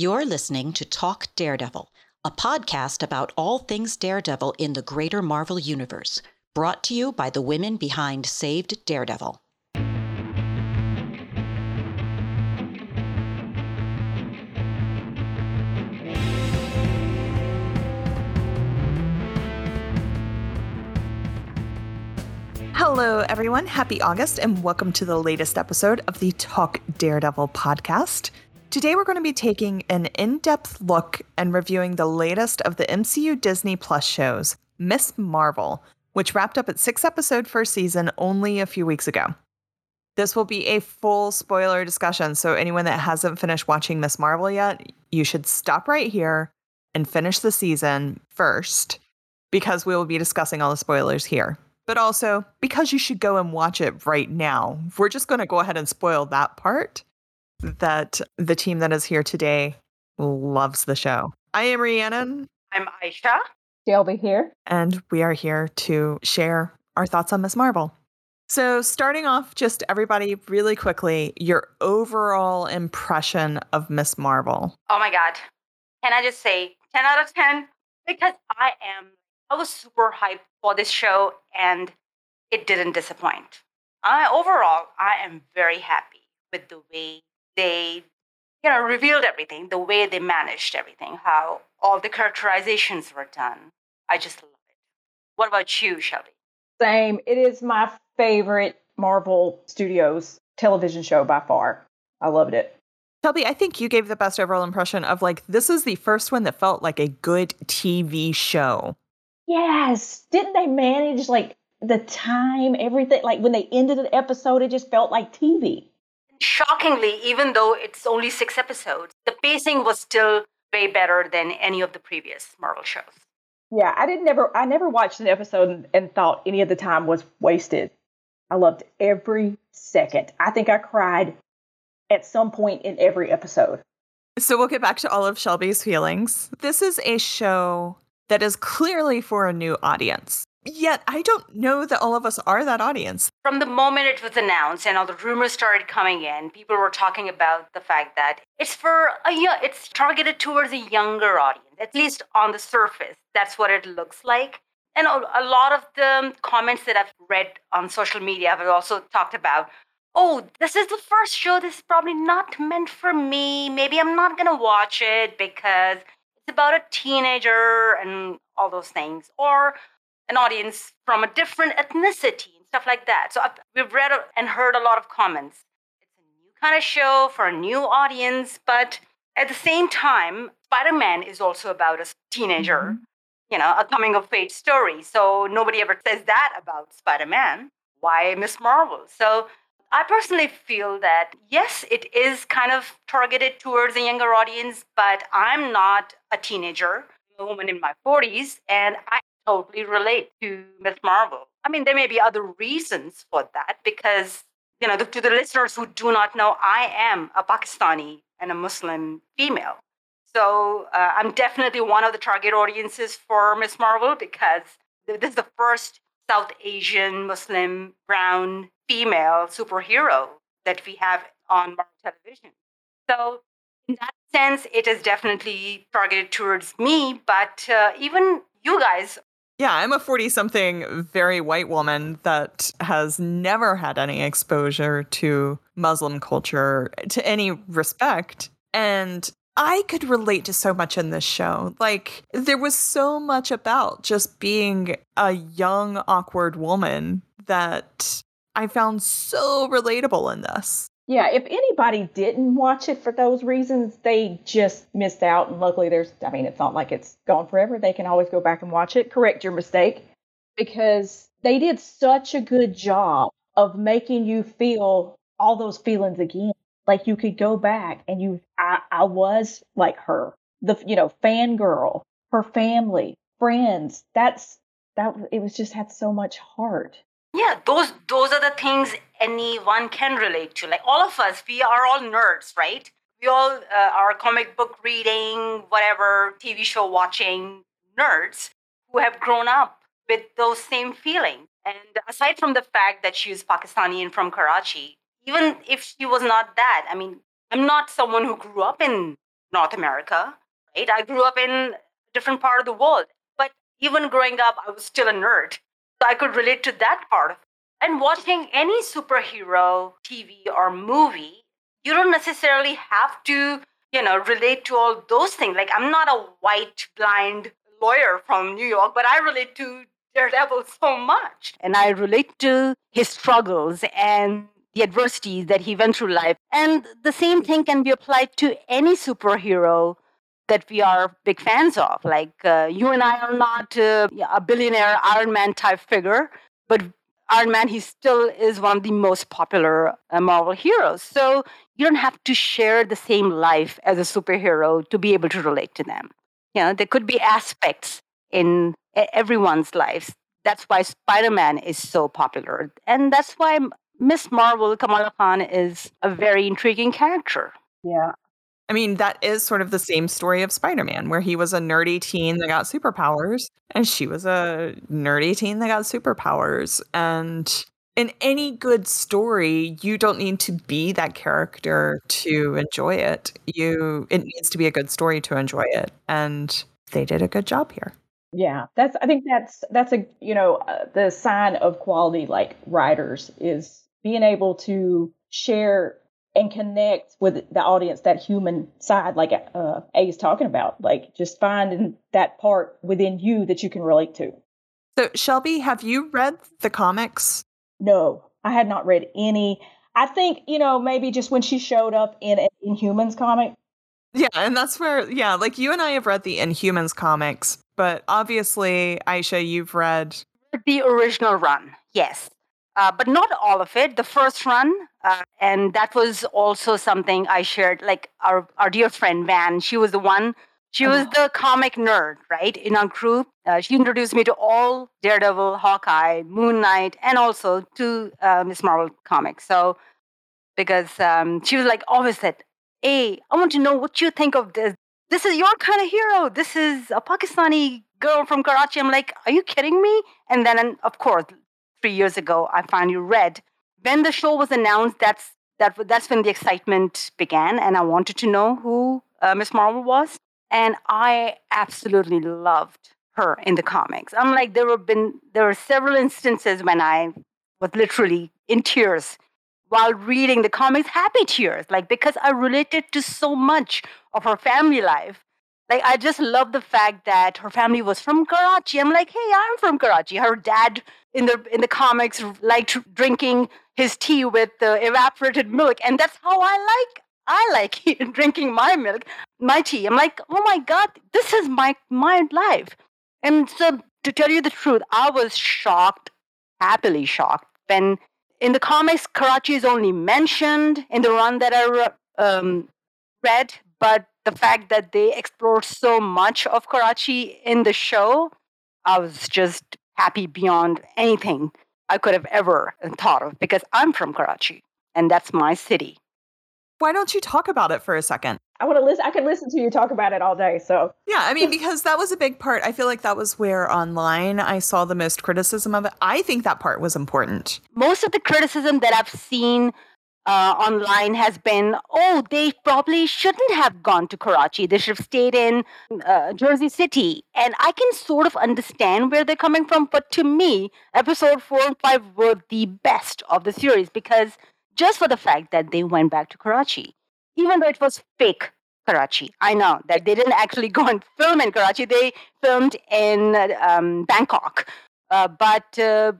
You're listening to Talk Daredevil, a podcast about all things Daredevil in the greater Marvel Universe, brought to you by the women behind Saved Daredevil. Hello, everyone. Happy August, and welcome to the latest episode of the Talk Daredevil podcast. Today, we're going to be taking an in depth look and reviewing the latest of the MCU Disney Plus shows, Miss Marvel, which wrapped up its six episode first season only a few weeks ago. This will be a full spoiler discussion, so anyone that hasn't finished watching Miss Marvel yet, you should stop right here and finish the season first because we will be discussing all the spoilers here but also because you should go and watch it right now. We're just going to go ahead and spoil that part that the team that is here today loves the show. I am Rhiannon. I'm Aisha. Shelby here. And we are here to share our thoughts on Miss Marvel. So, starting off, just everybody really quickly, your overall impression of Miss Marvel. Oh my God. Can I just say 10 out of 10? Because I am I was super hyped for this show and it didn't disappoint. I overall I am very happy with the way they you know revealed everything, the way they managed everything, how all the characterizations were done. I just love it. What about you, Shelby? Same. It is my favorite Marvel Studios television show by far. I loved it. Shelby, I think you gave the best overall impression of like this is the first one that felt like a good TV show. Yes. Didn't they manage like the time, everything? Like when they ended an episode, it just felt like TV. Shockingly, even though it's only six episodes, the pacing was still way better than any of the previous Marvel shows. Yeah, I didn't never I never watched an episode and, and thought any of the time was wasted. I loved every second. I think I cried at some point in every episode. So we'll get back to all of Shelby's feelings. This is a show that is clearly for a new audience. Yet I don't know that all of us are that audience. From the moment it was announced and all the rumors started coming in, people were talking about the fact that it's for a young, it's targeted towards a younger audience, at least on the surface. That's what it looks like. And a lot of the comments that I've read on social media have also talked about, oh, this is the first show. This is probably not meant for me. Maybe I'm not going to watch it because it's about a teenager and all those things, or an audience from a different ethnicity and stuff like that. So we've read and heard a lot of comments. It's a new kind of show for a new audience, but at the same time, Spider Man is also about a teenager, mm-hmm. you know, a coming of age story. So nobody ever says that about Spider Man. Why Miss Marvel? So I personally feel that yes, it is kind of targeted towards a younger audience, but I'm not a teenager, I'm a woman in my 40s, and I totally relate to Miss Marvel. I mean, there may be other reasons for that because, you know, to the listeners who do not know, I am a Pakistani and a Muslim female. So uh, I'm definitely one of the target audiences for Miss Marvel because this is the first South Asian, Muslim, brown female superhero that we have on Marvel television. So, in that sense, it is definitely targeted towards me, but uh, even you guys. Yeah, I'm a 40 something very white woman that has never had any exposure to Muslim culture to any respect. And I could relate to so much in this show. Like, there was so much about just being a young, awkward woman that I found so relatable in this. Yeah, if anybody didn't watch it for those reasons, they just missed out. And luckily, there's, I mean, it's not like it's gone forever. They can always go back and watch it, correct your mistake, because they did such a good job of making you feel all those feelings again. Like you could go back and you, I, I was like her, the, you know, fangirl, her family, friends. That's, that, it was just had so much heart yeah those those are the things anyone can relate to like all of us we are all nerds right we all uh, are comic book reading whatever tv show watching nerds who have grown up with those same feelings and aside from the fact that she is pakistani and from karachi even if she was not that i mean i'm not someone who grew up in North America, right? I grew up in a different part of the world. But even growing up, I was still a nerd. So I could relate to that part. And watching any superhero TV or movie, you don't necessarily have to, you know, relate to all those things. Like I'm not a white blind lawyer from New York, but I relate to Daredevil so much. And I relate to his struggles and the adversities that he went through life. And the same thing can be applied to any superhero that we are big fans of. Like uh, you and I are not uh, a billionaire Iron Man type figure, but Iron Man, he still is one of the most popular uh, Marvel heroes. So you don't have to share the same life as a superhero to be able to relate to them. You know, there could be aspects in everyone's lives. That's why Spider Man is so popular. And that's why Miss Marvel, Kamala Khan, is a very intriguing character. Yeah. I mean, that is sort of the same story of Spider Man, where he was a nerdy teen that got superpowers, and she was a nerdy teen that got superpowers. And in any good story, you don't need to be that character to enjoy it. You it needs to be a good story to enjoy it, and they did a good job here. Yeah, that's. I think that's that's a you know uh, the sign of quality like writers is being able to share and connect with the audience that human side like uh, a is talking about like just finding that part within you that you can relate to. So shelby have you read the comics? No i had not read any. I think you know maybe just when she showed up in an inhumans comic. Yeah and that's where yeah like you and i have read the inhumans comics but obviously aisha you've read the original run yes uh, but not all of it. The first run, uh, and that was also something I shared. Like our our dear friend Van, she was the one. She was oh. the comic nerd, right, in our group. Uh, she introduced me to all Daredevil, Hawkeye, Moon Knight, and also to uh, Miss Marvel comics. So because um, she was like always said, "Hey, I want to know what you think of this. This is your kind of hero. This is a Pakistani girl from Karachi." I'm like, "Are you kidding me?" And then, of course, three years ago, I finally read. When the show was announced, that's that that's when the excitement began, and I wanted to know who uh, Miss Marvel was, and I absolutely loved her in the comics. I'm like, there have been there were several instances when I was literally in tears while reading the comics, happy tears, like because I related to so much of her family life like I just love the fact that her family was from Karachi. I'm like, hey, I'm from Karachi. Her dad in the in the comics liked drinking his tea with the evaporated milk, and that's how I like I like drinking my milk, my tea. I'm like, oh my god, this is my my life. And so, to tell you the truth, I was shocked, happily shocked, when in the comics Karachi is only mentioned in the run that I um, read, but the fact that they explored so much of Karachi in the show, I was just happy beyond anything I could have ever uh, thought of because I'm from Karachi and that's my city. Why don't you talk about it for a second? I want to listen. I could listen to you talk about it all day. So yeah, I mean, because that was a big part. I feel like that was where online I saw the most criticism of it. I think that part was important. Most of the criticism that I've seen uh, online has been, oh, they probably shouldn't have gone to Karachi. They should have stayed in uh, Jersey City. And I can sort of understand where they're coming from. But to me, episode four and five were the best of the series because just for the fact that they went back to Karachi, even though it was fake Karachi. I know that they didn't actually go and film in Karachi. They filmed in um, Bangkok. Uh, but uh,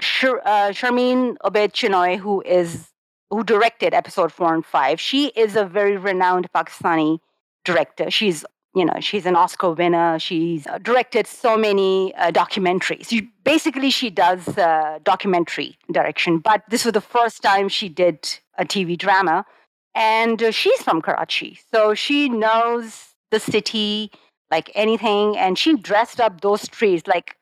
Shir- uh, Obaid Chinoy, who is who directed episode four and five. She is a very renowned Pakistani director. She's you know she's an Oscar winner. She's uh, directed so many uh, documentaries. She, basically, she does uh, documentary direction. But this was the first time she did a TV drama, and uh, she's from Karachi, so she knows the city like anything. And she dressed up those streets like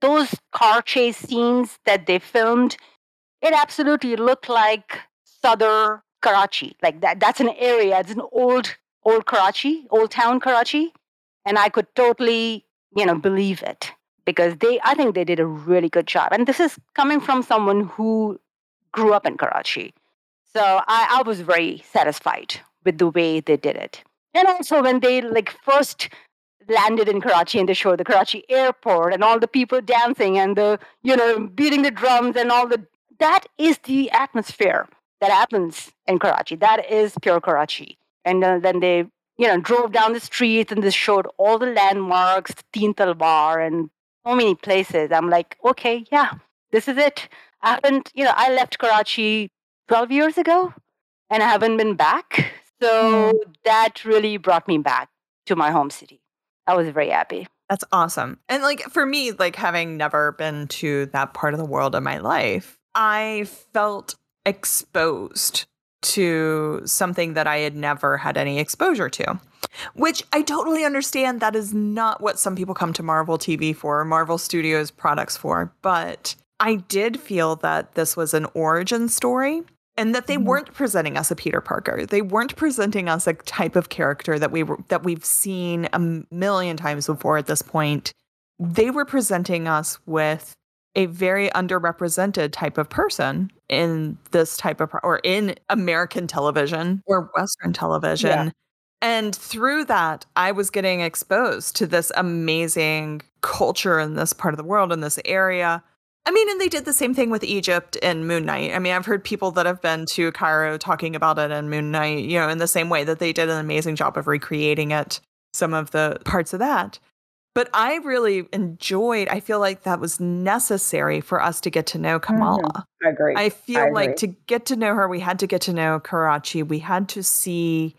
those car chase scenes that they filmed. It absolutely looked like southern Karachi. Like that, that's an area. It's an old, old Karachi, old town Karachi, and I could totally, you know, believe it because they, I think they did a really good job. And this is coming from someone who grew up in Karachi, so I, I was very satisfied with the way they did it. And also when they like first landed in Karachi and they showed the Karachi airport and all the people dancing and the, you know, beating the drums and all the that is the atmosphere that happens in Karachi. That is pure Karachi. And uh, then they, you know, drove down the streets and they showed all the landmarks, Teen Talwar and so many places. I'm like, okay, yeah, this is it. I haven't, you know, I left Karachi 12 years ago and I haven't been back. So mm. that really brought me back to my home city. I was very happy. That's awesome. And like for me, like having never been to that part of the world in my life, I felt exposed to something that I had never had any exposure to. Which I totally understand that is not what some people come to Marvel TV for, Marvel Studios products for, but I did feel that this was an origin story and that they mm-hmm. weren't presenting us a Peter Parker. They weren't presenting us a type of character that we were that we've seen a million times before at this point. They were presenting us with a very underrepresented type of person in this type of or in American television or Western television. Yeah. And through that, I was getting exposed to this amazing culture in this part of the world, in this area. I mean, and they did the same thing with Egypt and Moon Knight. I mean, I've heard people that have been to Cairo talking about it and Moon Knight, you know, in the same way that they did an amazing job of recreating it, some of the parts of that. But I really enjoyed, I feel like that was necessary for us to get to know Kamala. Mm-hmm. I agree. I feel I agree. like to get to know her, we had to get to know Karachi. We had to see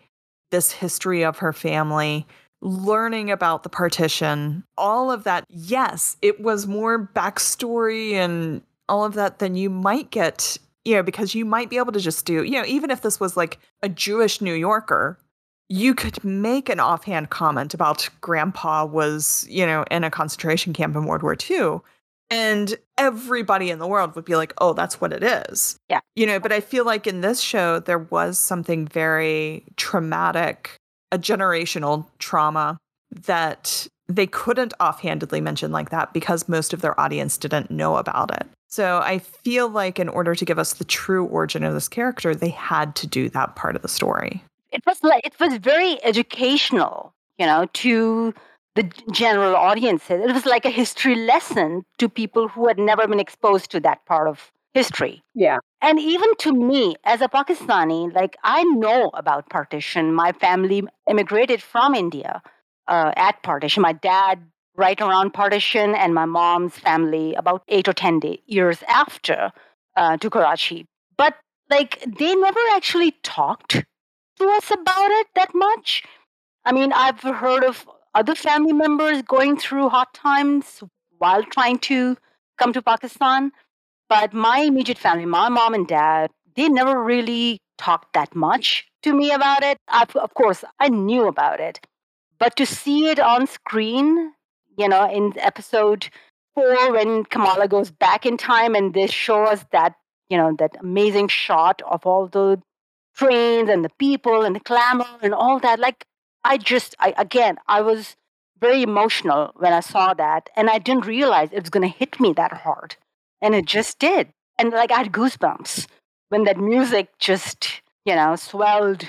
this history of her family, learning about the partition, all of that. Yes, it was more backstory and all of that than you might get, you know, because you might be able to just do, you know, even if this was like a Jewish New Yorker, you could make an offhand comment about grandpa was, you know, in a concentration camp in World War II. And everybody in the world would be like, oh, that's what it is. Yeah. You know, but I feel like in this show, there was something very traumatic, a generational trauma that they couldn't offhandedly mention like that because most of their audience didn't know about it. So I feel like in order to give us the true origin of this character, they had to do that part of the story it was like it was very educational, you know, to the general audiences. It was like a history lesson to people who had never been exposed to that part of history. Yeah. And even to me, as a Pakistani, like I know about partition. My family immigrated from India uh, at partition. My dad right around partition, and my mom's family about eight or ten day, years after uh, to Karachi. But like they never actually talked to us about it that much. I mean, I've heard of other family members going through hard times while trying to come to Pakistan. But my immediate family, my mom and dad, they never really talked that much to me about it. I've, of course, I knew about it. But to see it on screen, you know, in episode four, when Kamala goes back in time and they show us that, you know, that amazing shot of all the trains and the people and the clamor and all that. Like, I just, I, again, I was very emotional when I saw that. And I didn't realize it was going to hit me that hard. And it just did. And like, I had goosebumps when that music just, you know, swelled.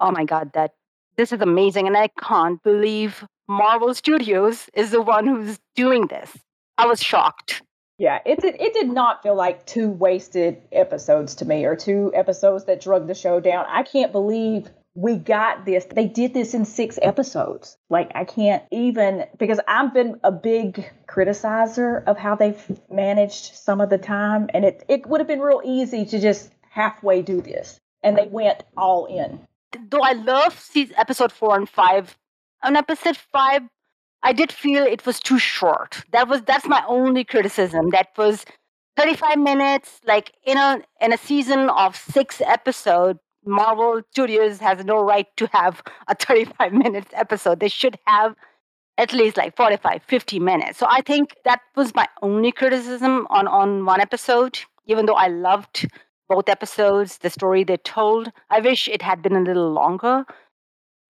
Oh my God, that this is amazing. And I can't believe Marvel Studios is the one who's doing this. I was shocked. Yeah, it did. It did not feel like two wasted episodes to me, or two episodes that drug the show down. I can't believe we got this. They did this in six episodes. Like I can't even because I've been a big criticizer of how they've managed some of the time, and it it would have been real easy to just halfway do this, and they went all in. Though I love season episode four and five, on episode five I did feel it was too short. That was that's my only criticism. That was 35 minutes, like in a in a season of six episodes. Marvel Studios has no right to have a 35 minutes episode. They should have at least like 45, 50 minutes. So I think that was my only criticism on on one episode. Even though I loved both episodes, the story they told, I wish it had been a little longer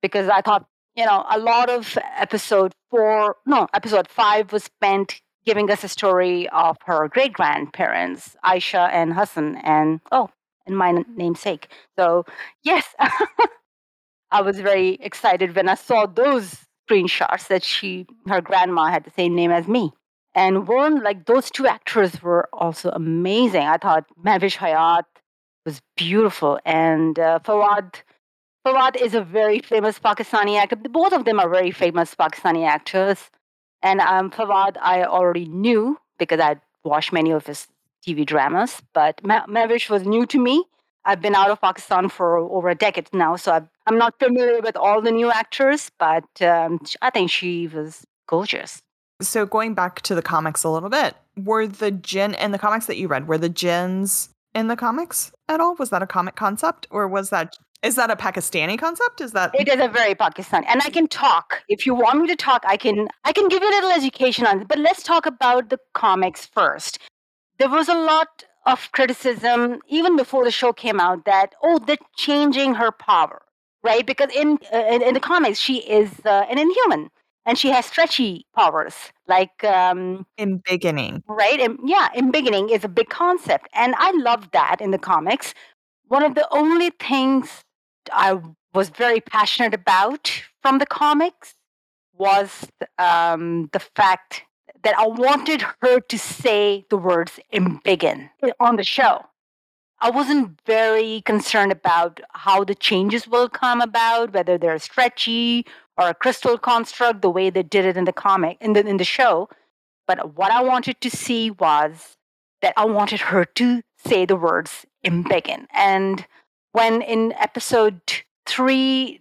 because I thought you know, a lot of episode four, no, episode five was spent giving us a story of her great grandparents, Aisha and Hassan, and oh, and my namesake. So, yes, I was very excited when I saw those screenshots that she, her grandma, had the same name as me. And one, like those two actors were also amazing. I thought Mehwish Hayat was beautiful, and uh, Fawad. Fawad is a very famous Pakistani actor. Both of them are very famous Pakistani actors. And um, Fawad, I already knew because I'd watched many of his TV dramas, but Mehwish was new to me. I've been out of Pakistan for over a decade now, so i am not familiar with all the new actors, but um, I think she was gorgeous. So, going back to the comics a little bit, were the jinn in the comics that you read, were the jinns in the comics at all? Was that a comic concept, or was that is that a Pakistani concept? Is that it is a very Pakistani, and I can talk. If you want me to talk, I can. I can give you a little education on it. But let's talk about the comics first. There was a lot of criticism even before the show came out that oh they're changing her power right because in uh, in, in, the comics she is uh, an inhuman and she has stretchy powers like um embiggen right and yeah embiggen is a big concept and i love that in the comics one of the only things i was very passionate about from the comics was um, the fact that I wanted her to say the words embiggen on the show. I wasn't very concerned about how the changes will come about, whether they're stretchy or a crystal construct, the way they did it in the comic, in the in the show. But what I wanted to see was that I wanted her to say the words embiggen. And when in episode three,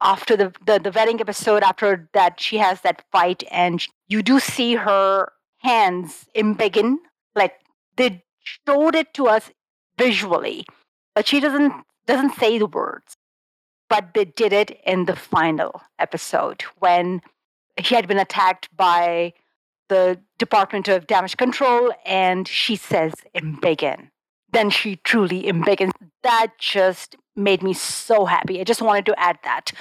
after the, the, the wedding episode, after that she has that fight and you do see her hands embiggen, like they showed it to us visually, but she doesn't doesn't say the words. But they did it in the final episode when he had been attacked by the Department of Damage Control, and she says embiggen. Then she truly embiggens. That just made me so happy. I just wanted to add that.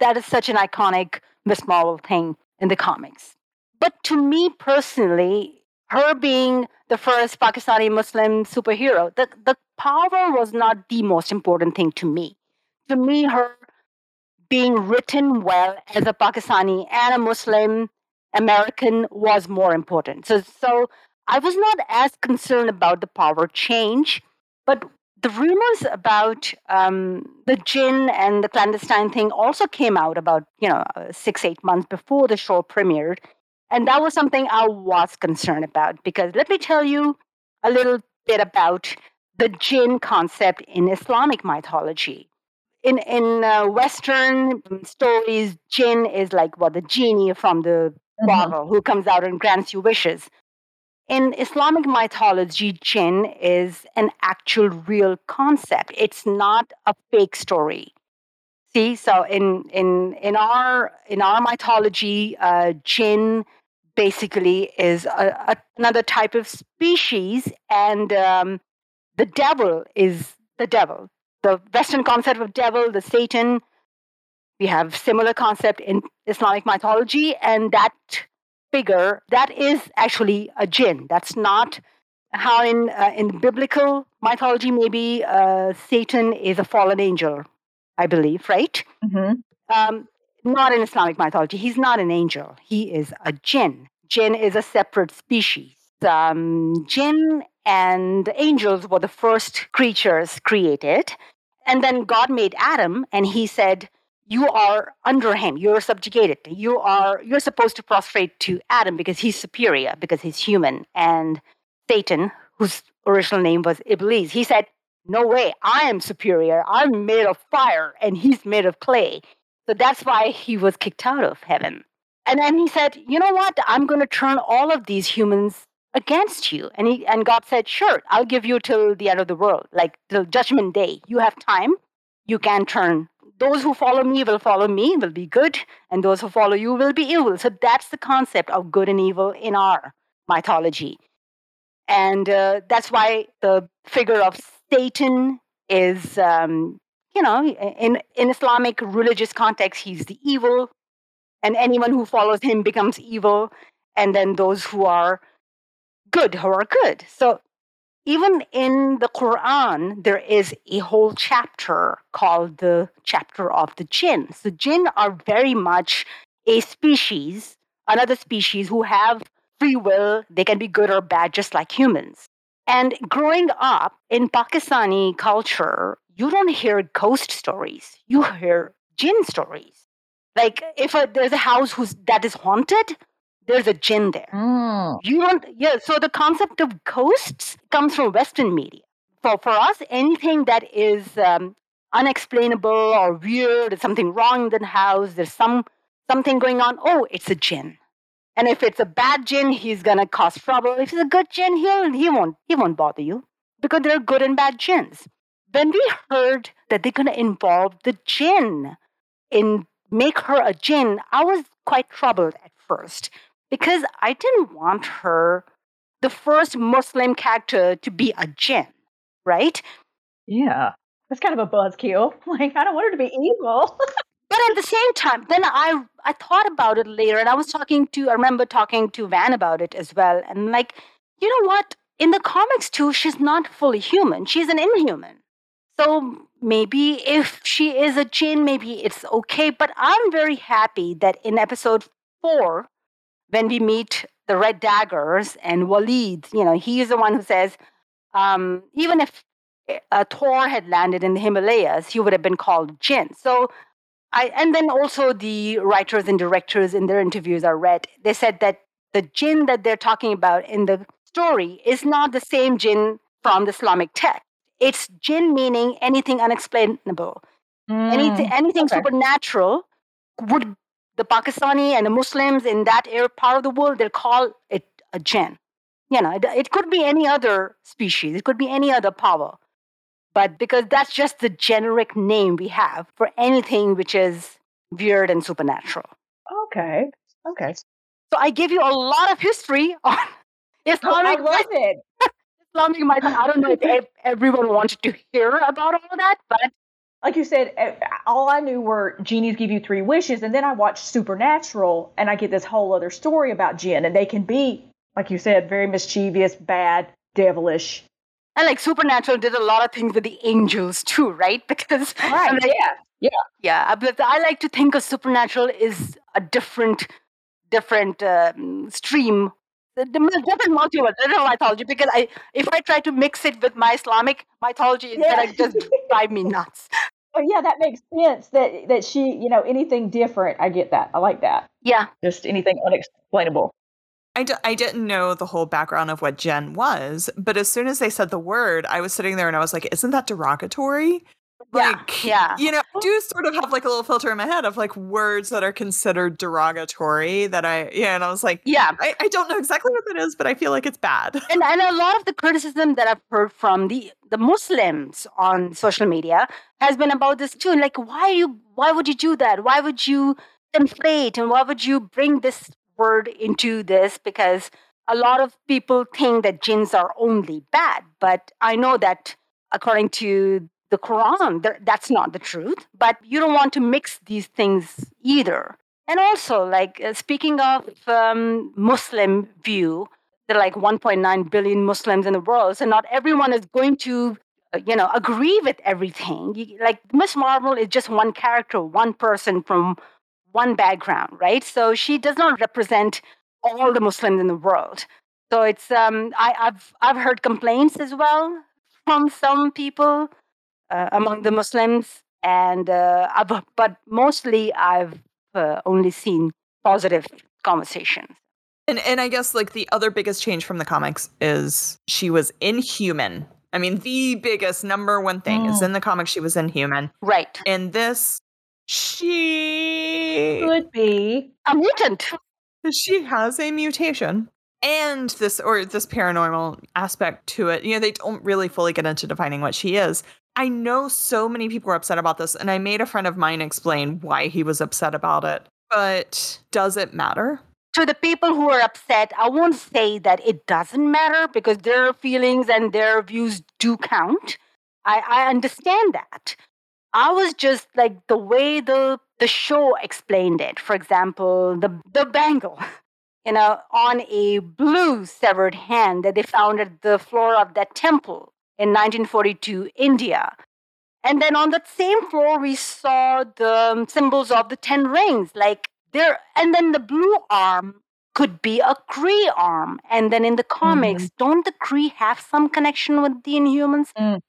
That is such an iconic Miss Marvel thing in the comics. But to me personally, her being the first Pakistani Muslim superhero, the, the power was not the most important thing to me. To me, her being written well as a Pakistani and a Muslim American was more important. So, so I was not as concerned about the power change, but the rumors about um, the jinn and the clandestine thing also came out about you know six eight months before the show premiered and that was something I was concerned about because let me tell you a little bit about the jinn concept in Islamic mythology. In in uh, Western stories, jinn is like what the genie from the mm-hmm. bottle who comes out and grants you wishes. In Islamic mythology, jinn is an actual real concept. It's not a fake story. See, so in in in our in our mythology, uh, jinn basically is a, a, another type of species, and um, the devil is the devil. The Western concept of devil, the Satan, we have similar concept in Islamic mythology, and that figure that is actually a jinn. That's not how in uh, in biblical mythology maybe uh, Satan is a fallen angel, I believe, right? Mm-hmm. Um, not in Islamic mythology. He's not an angel. He is a jinn. Jinn is a separate species. Um, jinn and angels were the first creatures created. And then God made Adam and he said, you are under him you're subjugated you are you're supposed to prostrate to adam because he's superior because he's human and satan whose original name was iblis he said no way i am superior i'm made of fire and he's made of clay so that's why he was kicked out of heaven. And then he said, You know what? I'm going to turn all of these humans against you. And, he, and God said, Sure, I'll give you till the end of the world, like till judgment day. You have time. You can turn. Those who follow me will follow me, will be good, and those who follow you will be evil. So that's the concept of good and evil in our mythology. And uh, that's why the figure of Satan is um, you know, in, in Islamic religious context, he's the evil, and anyone who follows him becomes evil, and then those who are good, who are good. So, even in the Quran, there is a whole chapter called the chapter of the jinn. So, jinn are very much a species, another species who have free will. They can be good or bad, just like humans. And growing up in Pakistani culture, you don't hear ghost stories, you hear jinn stories. Like if a, there's a house that is haunted, there's a jinn there. Mm. You don't, yeah. So the concept of ghosts comes from Western media. For for us, anything that is um, unexplainable or weird, there's something wrong in the house, there's some something going on. Oh, it's a jinn. And if it's a bad jinn, he's gonna cause trouble. If it's a good jinn, he'll he won't he won't bother you because there are good and bad jinns. When we heard that they're gonna involve the jinn in make her a jinn, I was quite troubled at first because I didn't want her, the first Muslim character, to be a jinn, right? Yeah. That's kind of a buzzkill. Like, I don't want her to be evil. But at the same time, then I I thought about it later, and I was talking to I remember talking to Van about it as well, and like, you know what? In the comics too, she's not fully human. She's an inhuman. So maybe if she is a jinn, maybe it's okay. But I'm very happy that in episode four, when we meet the Red Daggers and Waleed, you know, he is the one who says, um, even if uh, Thor had landed in the Himalayas, he would have been called Jinn. So, I and then also the writers and directors in their interviews I read, they said that the Jinn that they're talking about in the story is not the same Jinn from the Islamic text. It's Jinn meaning anything unexplainable, anything, anything okay. supernatural would the Pakistani and the Muslims in that part of the world, they'll call it a jinn. You know, it, it could be any other species, it could be any other power. But because that's just the generic name we have for anything which is weird and supernatural. okay. Okay. So I give you a lot of history on Oh, I Islamic, love it. Islamic. I don't know if everyone wanted to hear about all of that, but Like you said, eh, all I knew were genies give you three wishes, and then I watched Supernatural, and I get this whole other story about jinn, and they can be, like you said, very mischievous, bad, devilish. and like Supernatural did a lot of things with the angels too, right? Because Right. Like, yeah. Yeah, but I like to think of supernatural is a different, different um, stream, the, the different multiverse, different mythology. Because I, if I try to mix it with my Islamic mythology, it's Yeah. gonna just drive me nuts. Oh yeah, that makes sense. That that she, you know, anything different. I get that. I like that. Yeah, Just anything unexplainable. I, d- I didn't know the whole background of what jinn was, but as soon as they said the word, I was sitting there and I was like, isn't that derogatory? Yeah, Like, yeah. you know, I do sort of have like a little filter in my head of like words that are considered derogatory that I, yeah, and I was like, yeah. I, I don't know exactly what that is, but I feel like it's bad. And and a lot of the criticism that I've heard from the the Muslims on social media has been about this too. Like, why you why would you do that? Why would you inflate and why would you bring this word into this? Because a lot of people think that jinns are only bad, but I know that according to the Quran. That's not the truth. But you don't want to mix these things either. And also, like uh, speaking of um, Muslim view, there are like 1.9 billion Muslims in the world, so not everyone is going to, uh, you know, agree with everything. You, like Miss Marvel is just one character, one person from one background, right? So she does not represent all the Muslims in the world. So it's um, I, I've I've heard complaints as well from some people uh, among the Muslims, and uh, but mostly I've uh, only seen positive conversations. And and I guess like the other biggest change from the comics is she was inhuman. I mean, the biggest number one thing is Mm. in the comics she was inhuman. Right, In this, she Could be. a mutant. she has a mutation and this or this paranormal aspect to it. You know, they don't really fully get into defining what she is. I know so many people are upset about this, and I made a friend of mine explain why he was upset about it. But does it matter? to the people who are upset, I won't say that it doesn't matter because their feelings and their views do count. I, I understand that. I was just like the way the the show explained it. For example, the the bangle you know, on a blue severed hand that they found at the floor of that temple in 1942 India. And then on that same floor, we saw the symbols of the Ten Rings, like there. And then the blue arm could be a Kree arm. And then in the comics, mm. don't the Kree have some connection with the Inhumans? Mm.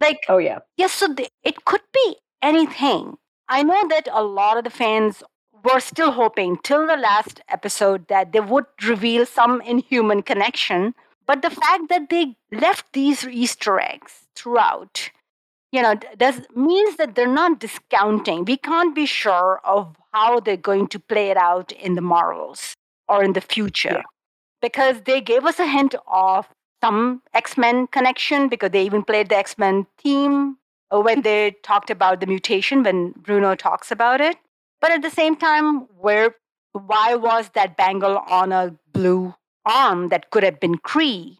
Like, oh yeah, yes. So the, it could be anything. I know that a lot of the fans were still hoping till the last episode that they would reveal some inhuman connection. But the fact that they left these Easter eggs throughout you know does means that they're not discounting. We can't be sure of how they're going to play it out in the Marvels or in the future. Yeah. because they gave us a hint of some x-men connection because they even played the x-men theme uh, when they talked about the mutation when bruno talks about it. But at the same time where why was that bangle on a blue arm that could have been Kree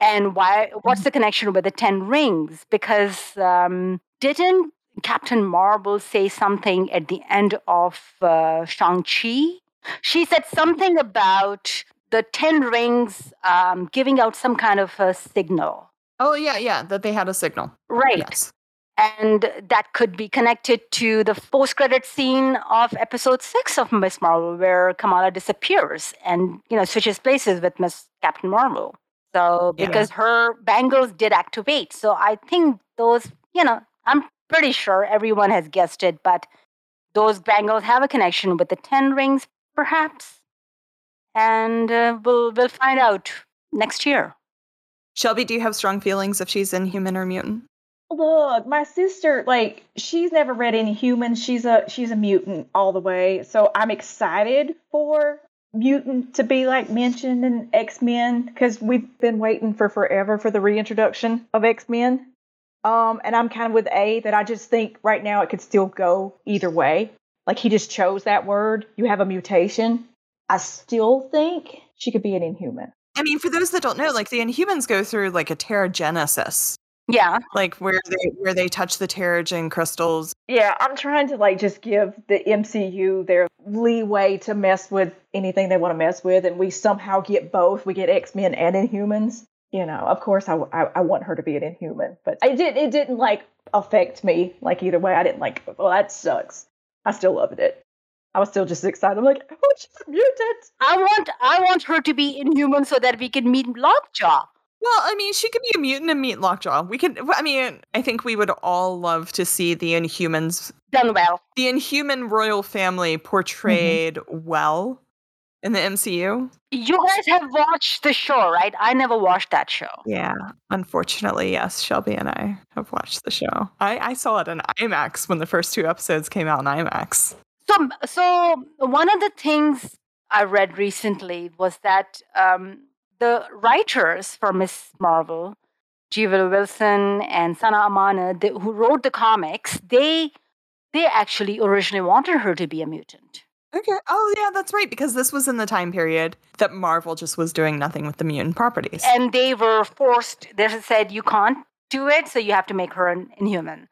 and why what's mm-hmm. the connection with the 10 rings? Because um, didn't captain marvel say something at the end of uh, shang-chi? She said something about the 10 rings um, giving out some kind of a signal. Oh yeah yeah that they had a signal. Right. Yes. And that could be connected to the post-credit scene of episode six of miss marvel where kamala disappears and you know switches places with miss captain marvel so because yeah. her bangles did activate. So I think those, you know, I'm pretty sure everyone has guessed it, but those bangles have a connection with the 10 rings, perhaps. And uh, we'll, we'll find out next year. Shelby, do you have strong feelings if she's inhuman or mutant? Look, my sister, like, she's never read Inhumans She's a she's a mutant all the way. So I'm excited for mutant to be like mentioned in X Men because we've been waiting for forever for the reintroduction of X Men. Um, and I'm kind of with A that I just think right now it could still go either way. Like he just chose that word. You have a mutation. I still think she could be an Inhuman. I mean, for those that don't know, like the Inhumans go through like a Terrigenesis. Yeah. Like where they where they touch the Terrigen crystals. Yeah, I'm trying to like just give the MCU their leeway to mess with anything they want to mess with and we somehow get both. We get X-Men and Inhumans. You know, of course I, I, I want her to be an Inhuman, but it did it didn't like affect me like either way. I didn't like, well that sucks. I still loved it. I was still just excited. I'm like, oh, she's a mutant. I want I want her to be inhuman so that we can meet Lockjaw. Well, I mean, she could be a mutant and meet Lockjaw. We could. I mean, I think we would all love to see the Inhumans done well. The Inhuman royal family portrayed mm-hmm. well in the MCU. You guys have watched the show, right? I never watched that show. Yeah, unfortunately, yes. Shelby and I have watched the show. I, I saw it in IMAX when the first two episodes came out in IMAX. So, so one of the things I read recently was that um, the writers for Miss Marvel. Willow Wilson and Sana Amanat, they, who wrote the comics, they they actually originally wanted her to be a mutant. Okay. Oh, yeah, that's right. Because this was in the time period that Marvel just was doing nothing with the mutant properties. And they were forced, they said, you can't do it, so you have to make her an inhuman.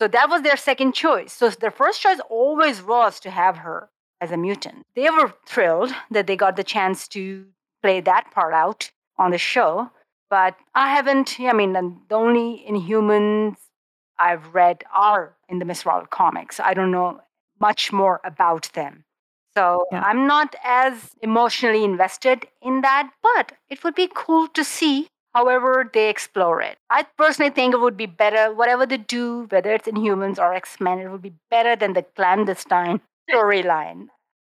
So that was their second choice. So their first choice always was to have her as a mutant. They were thrilled that they got the chance to play that part out on the show. But I haven't, I mean, the only Inhumans I've read are in the Miss Marvel comics. I don't know much more about them. So yeah. I'm not as emotionally invested in that, but it would be cool to see however they explore it. I personally think it would be better, whatever they do, whether it's Inhumans or X Men, it would be better than the clandestine storyline.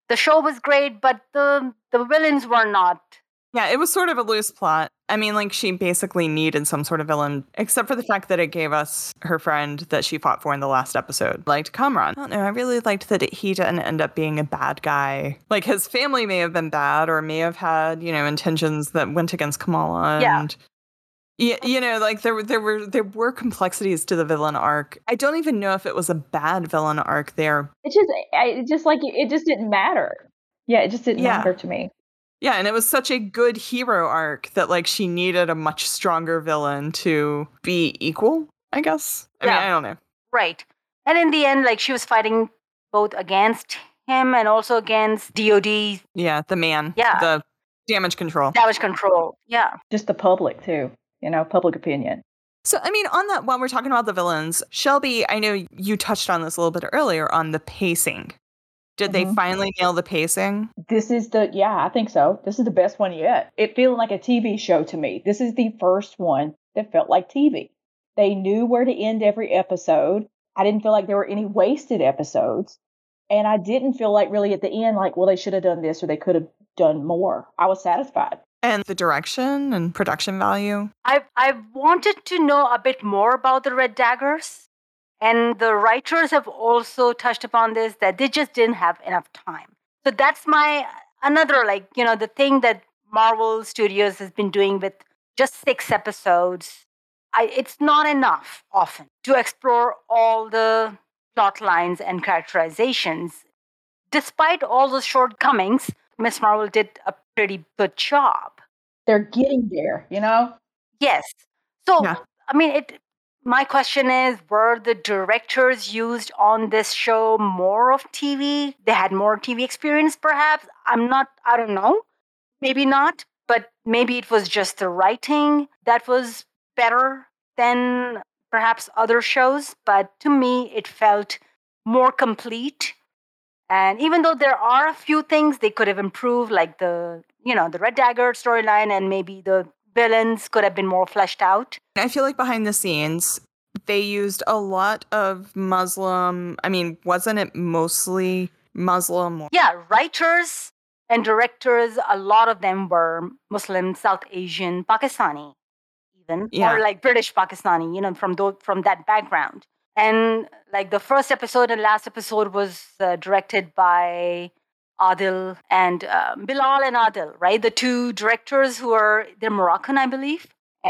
The show was great, but the the villains were not yeah, it was sort of a loose plot. I mean, like she basically needed some sort of villain, except for the fact that it gave us her friend that she fought for in the last episode, like Kamran. I don't know. I really liked that he didn't end up being a bad guy. Like his family may have been bad or may have had, you know, intentions that went against Kamala. And yeah. you know, like there were there were there were complexities to the villain arc. I don't even know if it was a bad villain arc there. It just, it just like it just didn't matter. Yeah, it just didn't yeah. matter to me. Yeah, and it was such a good hero arc that like she needed a much stronger villain to be equal, I guess. I yeah. mean, I don't know. Right. And in the end, like she was fighting both against him and also against DOD. Yeah, the man. Yeah. The damage control. Damage control. Yeah. Just the public too, you know, public opinion. So, I mean, on that, while we're talking about the villains, Shelby, I know you touched on this a little bit earlier on the pacing. Did they Mhm. finally nail the pacing? This is the yeah, I think so. This is the best one yet. It feeling like a TV show to me. This is the first one that felt like TV. They knew where to end every episode. I didn't feel like there were any wasted episodes. And I didn't feel like really at the end, like, well, they should have done this or they could have done more. I was satisfied. And the direction and production value? I've I've wanted to know a bit more about the Red Daggers. And the writers have also touched upon this that they just didn't have enough time. So that's my another like, you know, the thing that Marvel Studios has been doing with just 6 episodes. I it's not enough often to explore all the plot lines and characterizations. Despite all the shortcomings, Miss Marvel did a pretty good job. They're getting there, you know? Yes. So, Yeah. I mean, it. My question is: Were the directors used on this show more of TV? They had more TV experience, perhaps. I'm not. I don't know. Maybe not. But maybe it was just the writing that was better than perhaps other shows. But to me, it felt more complete. And even though there are a few things they could have improved, like the you know the Red Dagger storyline, and maybe the villains could have been more fleshed out. I feel like behind the scenes, they used a lot of Muslim. I mean, wasn't it mostly Muslim? Yeah, writers and directors, a lot of them were Muslim, South Asian, Pakistani, even Yeah. or like British Pakistani, you know, from those from that background. And like the first episode and last episode was uh, directed by Adil and uh, Bilal and Adil, right? The two directors who are they're Moroccan, I believe,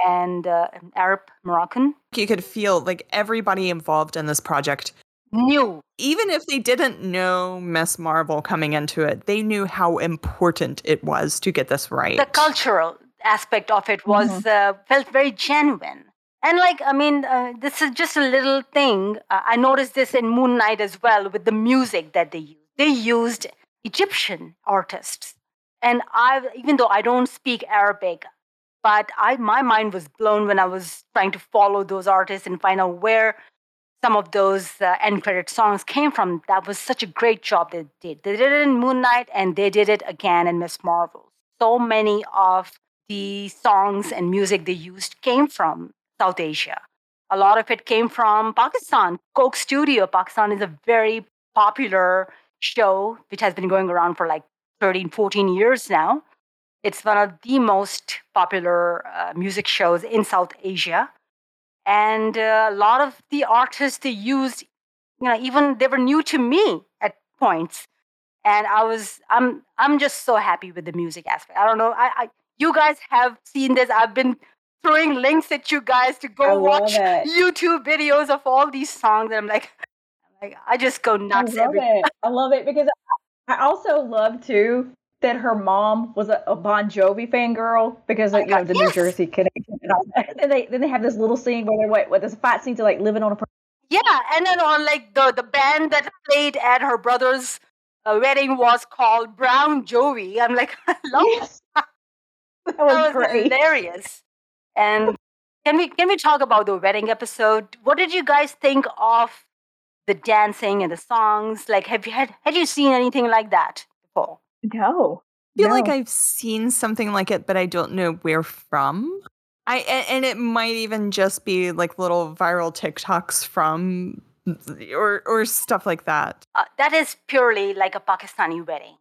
and uh, Arab Moroccan. You could feel like everybody involved in this project, knew. even if they didn't know Miss Marvel coming into it, they knew how important it was to get this right. the cultural aspect of it was uh, felt very genuine and like i mean uh, this is just a little thing uh, i noticed this in moon knight as well with the music that they used they used egyptian artists and i even though i don't speak arabic but i my mind was blown when i was trying to follow those artists and find out where some of those uh, end credit songs came from that was such a great job they did they did it in moon knight and they did it again in miss marvel so many of the songs and music they used came from South Asia. A lot of it came from Pakistan. Coke Studio, Pakistan is a very popular show which has been going around for like 13, 14 years now. It's one of the most popular uh, music shows in South Asia. And uh, a lot of the artists they used, you know, even they were new to me at points. And I was, I'm, I'm just so happy with the music aspect. I don't know, I, I you guys have seen this. I've been throwing links at you guys to go watch it. YouTube videos of all these songs. And I'm like, like I just go nuts. I love every it. I love it because I also love too that her mom was a, a Bon Jovi fangirl because Oh of you know God, the yes. New Jersey connection and all that. And they then they have this little scene where they're what, what there's a fight scene to like living on a Yeah, and then on like the the band that played at her brother's uh, wedding was called Brown Jovi. I'm like, I love Yes. that was, that was great. hilarious. And can we can we talk about the wedding episode? What did you guys think of the dancing and the songs? Like, have you had had you seen anything like that before? No. I feel like. I've seen something like it, but I don't know where from. I and it might even just be like little viral TikToks from or or stuff like that. uh, that is purely like a Pakistani wedding.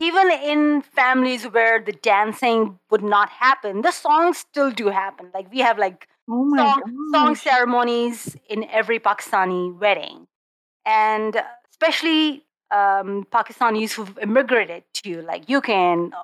Even in families where the dancing would not happen, the songs still do happen. Like we have like Oh song, song ceremonies in every Pakistani wedding, and especially um, Pakistanis who've immigrated to like UK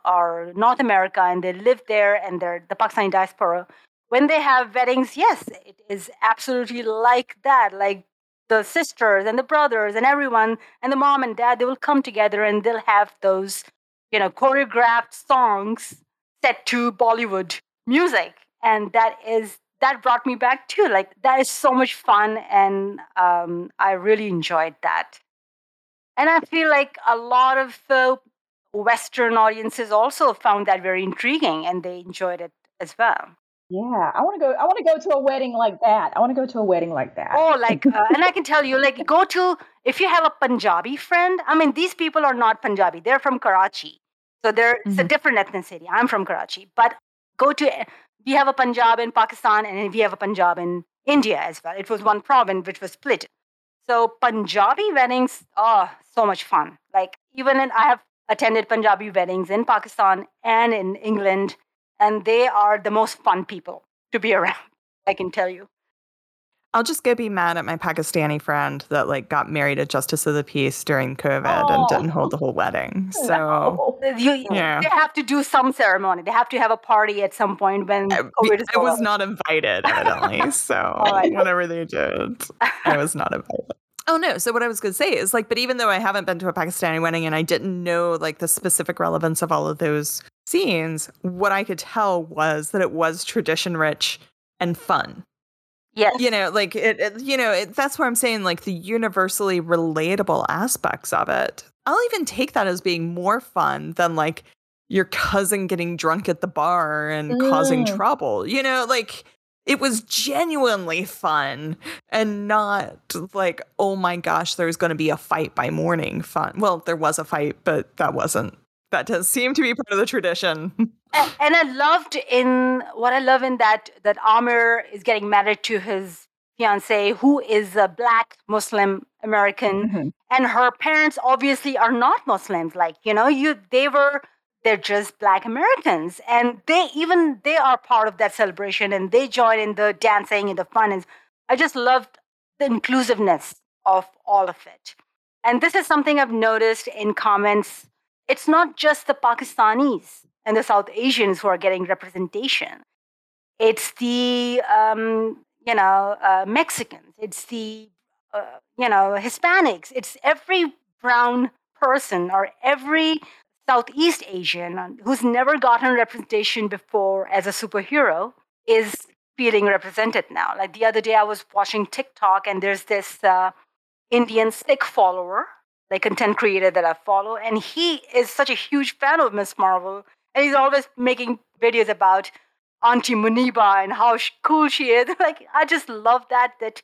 or North America, and they live there, and they're the Pakistani diaspora. When they have weddings, yes, it is absolutely like that. Like the sisters and the brothers and everyone and the mom and dad, they will come together and they'll have those, you know, choreographed songs set to Bollywood music, and that is that brought me back too. Like that is so much fun, and um, I really enjoyed that. And I feel like a lot of uh, Western audiences also found that very intriguing and they enjoyed it as well. Yeah, I want to go. I want to go to a wedding like that. I want to go to a wedding like that. Oh, like, uh, and I can tell you, like, go to if you have a Punjabi friend. I mean, these people are not Punjabi; they're from Karachi, so they're mm-hmm. it's a mm-hmm. different ethnicity. I'm from Karachi, but go to we have a Punjab in Pakistan, and we have a Punjab in India as well. It was one province which was split. So Punjabi weddings, oh, so much fun. Like even in, I have attended Punjabi weddings in Pakistan and in England and they are the most fun people to be around. I can tell you. I'll just go be mad at my Pakistani friend that like got married at Justice of the Peace during COVID oh. and didn't hold the whole oh. wedding. So no. you, yeah. they have to do some ceremony. They have to have a party at some point when I, COVID is I was not invited, evidently. so oh, whatever they did, I was not invited. Oh no. So what I was going to say is like, but even though I haven't been to a Pakistani wedding and I didn't know like the specific relevance of all of those scenes, what I could tell was that it was tradition rich and fun. Yes. You know, like it, it you know, it, that's where I'm saying like the universally relatable aspects of it. I'll even take that as being more fun than like your cousin getting drunk at the bar and mm. causing trouble. You know, like it was genuinely fun and not like, oh my gosh, there's going to be a fight by morning fun. Well, there was a fight, but that wasn't. That does seem to be part of the tradition. and, I loved in what I love in that that Amir is getting married to his fiance, who is a black Muslim American, mm-hmm. and her parents obviously are not Muslims. Like you know, you they were they're just black americans and they even they are part of that celebration and they join in the dancing and the fun and i just loved the inclusiveness of all of it and this is something i've noticed in comments it's not just the pakistanis and the south asians who are getting representation it's the um, you know uh, mexicans it's the uh, you know hispanics it's every brown person or every Southeast Asian who's never gotten representation before as a superhero is feeling represented now. Like the other day, I was watching TikTok and there's this uh, Indian Sikh follower, like content creator that I follow, and he is such a huge fan of Miss Marvel, and he's always making videos about Auntie Muneeba and how cool she is. like I just love that that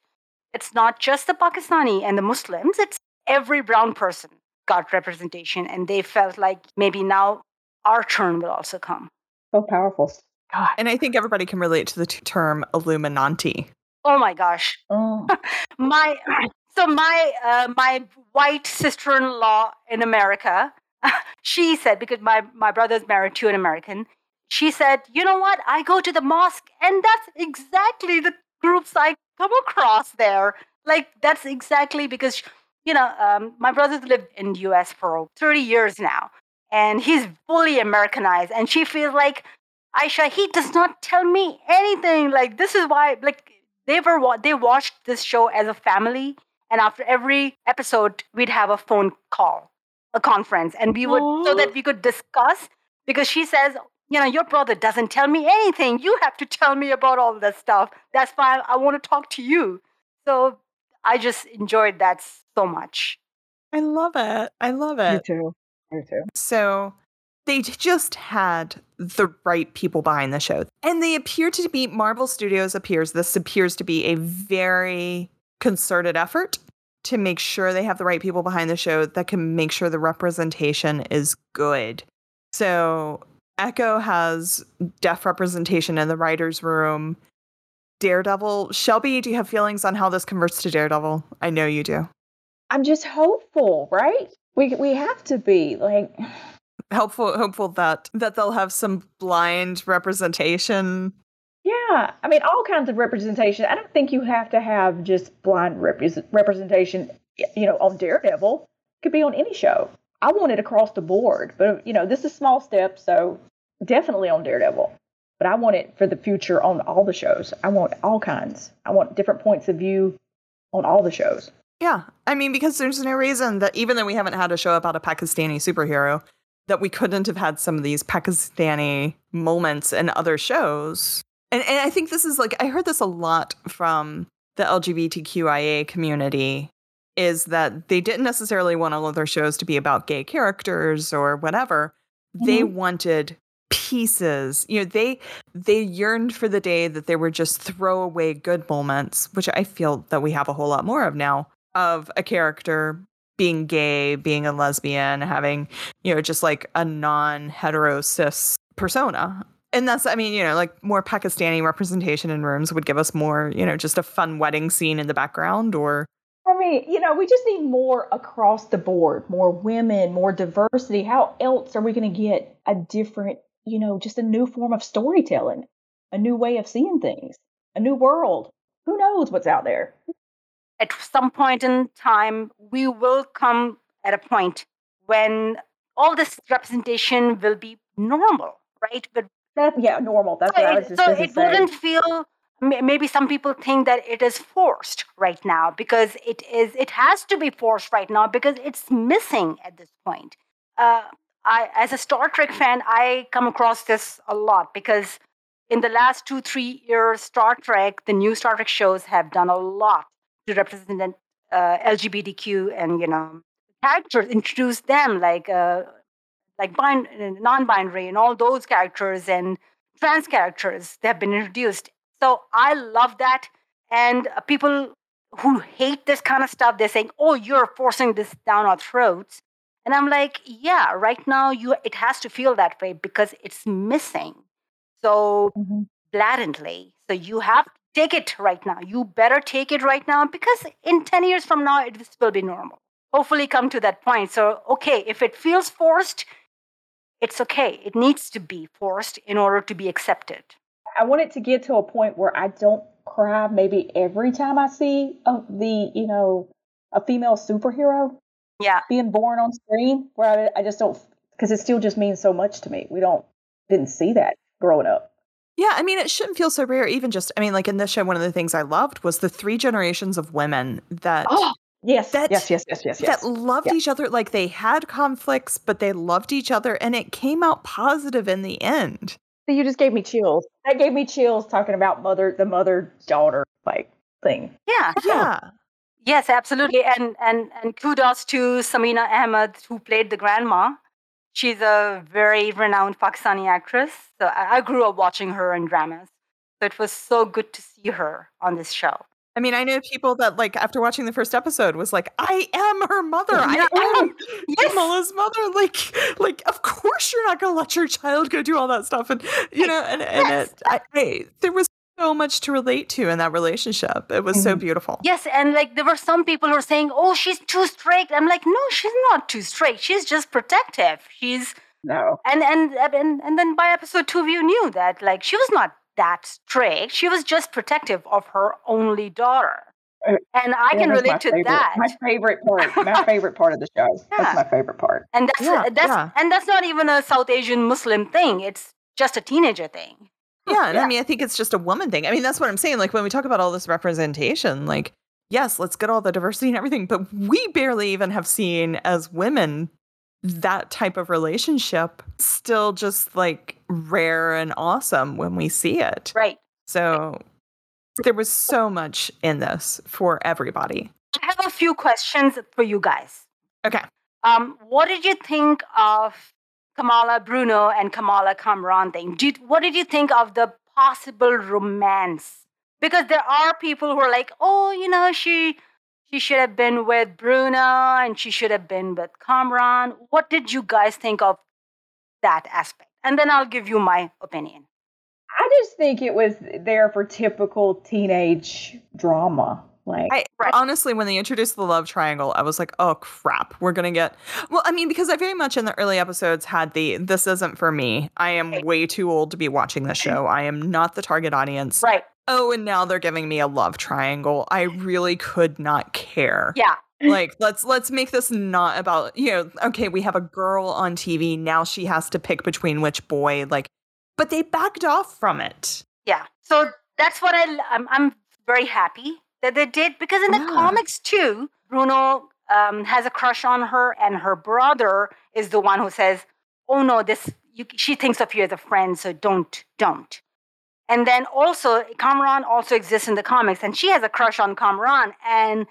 it's not just the Pakistani and the Muslims; it's every brown person got representation and they felt like maybe now our turn will also come. So powerful. God. And I think everybody can relate to the term Illuminati. Oh my gosh. Oh. my so my uh, my white sister-in-law in America, she said because my my brother's married to an American, she said, "You know what? I go to the mosque and that's exactly the groups I come across there. Like that's exactly because you know, um, my brother's lived in the US for 30 years now, and he's fully Americanized. And she feels like, Aisha, he does not tell me anything. Like, this is why, like, they were they watched this show as a family, and after every episode, we'd have a phone call, a conference, and we would Aww. so that oh. we could discuss. Because she says, you know, your brother doesn't tell me anything. You have to tell me about all this stuff. That's why I want to talk to you. So I just enjoyed that so much. I love it. I love it. Me too. Me too. So they just had the right people behind the show. And they appear to be Marvel Studios appears this appears to be a very concerted effort to make sure they have the right people behind the show that can make sure the representation is good. So Echo has deaf representation in the writers' room. Daredevil. Shelby, do you have feelings on how this converts to Daredevil? I know you do. I'm just hopeful, right? We we have to be like hopeful hopeful that that they'll have some blind representation. Yeah, I mean all kinds of representation. I don't think you have to have just blind rep- representation, you know, on Daredevil. It could be on any show. I want it across the board, but you know, this is small steps, so definitely on Daredevil but I want it for the future on all the shows. I want all kinds. I want different points of view on all the shows. Yeah. I mean, because there's no reason that even though we haven't had a show about a Pakistani superhero, that we couldn't have had some of these Pakistani moments in other shows. And, and I think this is like, I heard this a lot from the LGBTQIA community is that they didn't necessarily want all of their shows to be about gay characters or whatever. They Mhm. wanted pieces. You know, they they yearned for the day that they were just throwaway good moments, which I feel that we have a whole lot more of now, of a character being gay, being a lesbian, having, you know, just like a non-hetero cis persona. And that's, I mean, you know, like more Pakistani representation in rooms would give us more, you know, just a fun wedding scene in the background or I mean, you know, we just need more across the board, more women, more diversity. How else are we going to get a different, you know, just a new form of storytelling, a new way of seeing things, a new world? Who knows what's out there? At some point in time, we will come at a point when all this representation will be normal, right? But That, yeah, normal. That's so what I was it, just so it say. wouldn't feel maybe some people think that it is forced right now because it is it has to be forced right now because it's missing at this point uh, I, as a star trek fan i come across this a lot because in the last two three years star trek the new star trek shows have done a lot to represent uh, lgbtq and you know characters introduce them like uh, like bind, non-binary and all those characters and trans characters that have been introduced so I love that. And uh, people who hate this kind of stuff, they're saying, "Oh, you're forcing this down our throats." And I'm like, "Yeah, right now you it has to feel that way because it's missing so Mhm. blatantly. So you have to take it right now. You better take it right now because in 10 years from now it will be normal. Hopefully come to that point. So okay, if it feels forced, it's okay. It needs to be forced in order to be accepted. I want it to get to a point where I don't cry maybe every time I see a, the, you know, a female superhero Yeah. being born on screen, where I, I just don't, because it still just means so much to me. We don't, didn't see that growing up. Yeah, I mean, it shouldn't feel so rare. Even just, I mean, like in this show, one of the things I loved was the three generations of women that Oh, yes, That- yes, yes, yes, yes, yes. that loved Yeah. each other. Like they had conflicts, but they loved each other, and it came out positive in the end. So you just gave me chills. That gave me chills talking about mother, the mother daughter like thing. Yeah. Yeah, Yes, absolutely. And and and kudos to Samina Ahmad who played the grandma. She's a very renowned Pakistani actress. So I, I grew up watching her in dramas. So it was so good to see her on this show. I mean, I know people that like after watching the first episode was like, "I am her mother. Yeah. I am Yes. Kamala's mother." Like, like of course you're not going to let your child go do all that stuff, and you know, and and Yes. it, I, I, there was so much to relate to in that relationship. It was so Mhm. beautiful. Yes, and like there were some people who were saying, "Oh, she's too strict." I'm like, "No, she's not too strict. She's just protective. She's No. and and and and then by episode two, you knew that like she was not that strict. She was just protective of her only daughter." Uh, And I can That was my relate to favorite- that. My favorite part. My favorite part of the show. Yeah. That's my favorite part. and that's Yeah, that's yeah. and that's not even a South Asian Muslim thing. It's just a teenager thing. Yeah, and I mean, I think it's just a woman thing. I mean, that's what I'm saying. Like when we talk about all this representation, like yes, let's get all the diversity and everything, but we barely even have seen as women that type of relationship still just like rare and awesome when we see it. Right. So there was so much in this for everybody. I have a few questions for you guys. Okay. Um, what did you think of Kamala Bruno and Kamala Kamran thing? Did, what did you think of the possible romance? Because there are people who are like, oh, you know, she she should have been with Bruno and she should have been with Kamran. What did you guys think of that aspect? And then I'll give you my opinion. I just think it was there for typical teenage drama. Like, I Right. honestly, when they introduced the love triangle, I was like, "Oh crap, we're gonna get." Well, I mean, because I very much in the early episodes had the "This isn't for me. I am way too old to be watching this show. I am not the target audience." Right. Oh, and now they're giving me a love triangle. I really could not care. Yeah. Like, let's let's make this not about you know. Okay, we have a girl on TV now. She has to pick between which boy. Like, but they backed off from it. Yeah. So that's what I, I'm, I'm very happy that they did because in the Yeah. comics too, Bruno um, has a crush on her, and her brother is the one who says, "Oh no, this you, she thinks of you as a friend, so don't, don't." And then also, Kamran also exists in the comics, and she has a crush on Kamran, and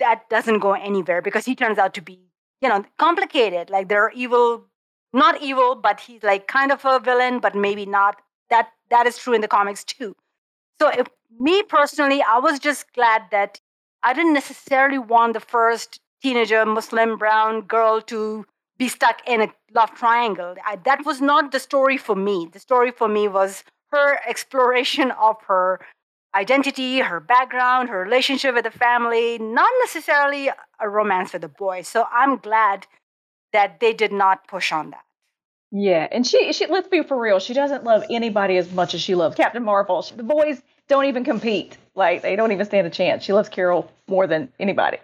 that doesn't go anywhere because he turns out to be, you know, complicated. Like they're evil, not evil, but he's like kind of a villain, but maybe not. That that is true in the comics too. So if, me personally, I was just glad that I didn't necessarily want the first teenager Muslim brown girl to be stuck in a love triangle. I, that was not the story for me. The story for me was her exploration of her identity, her background, her relationship with the family, not necessarily a romance with a boy. So I'm glad that they did not push on that. Yeah, and she she let's be for real, she doesn't love anybody as much as she loves Captain Marvel. The boys don't even compete. Like they don't even stand a chance. She loves Carol more than anybody.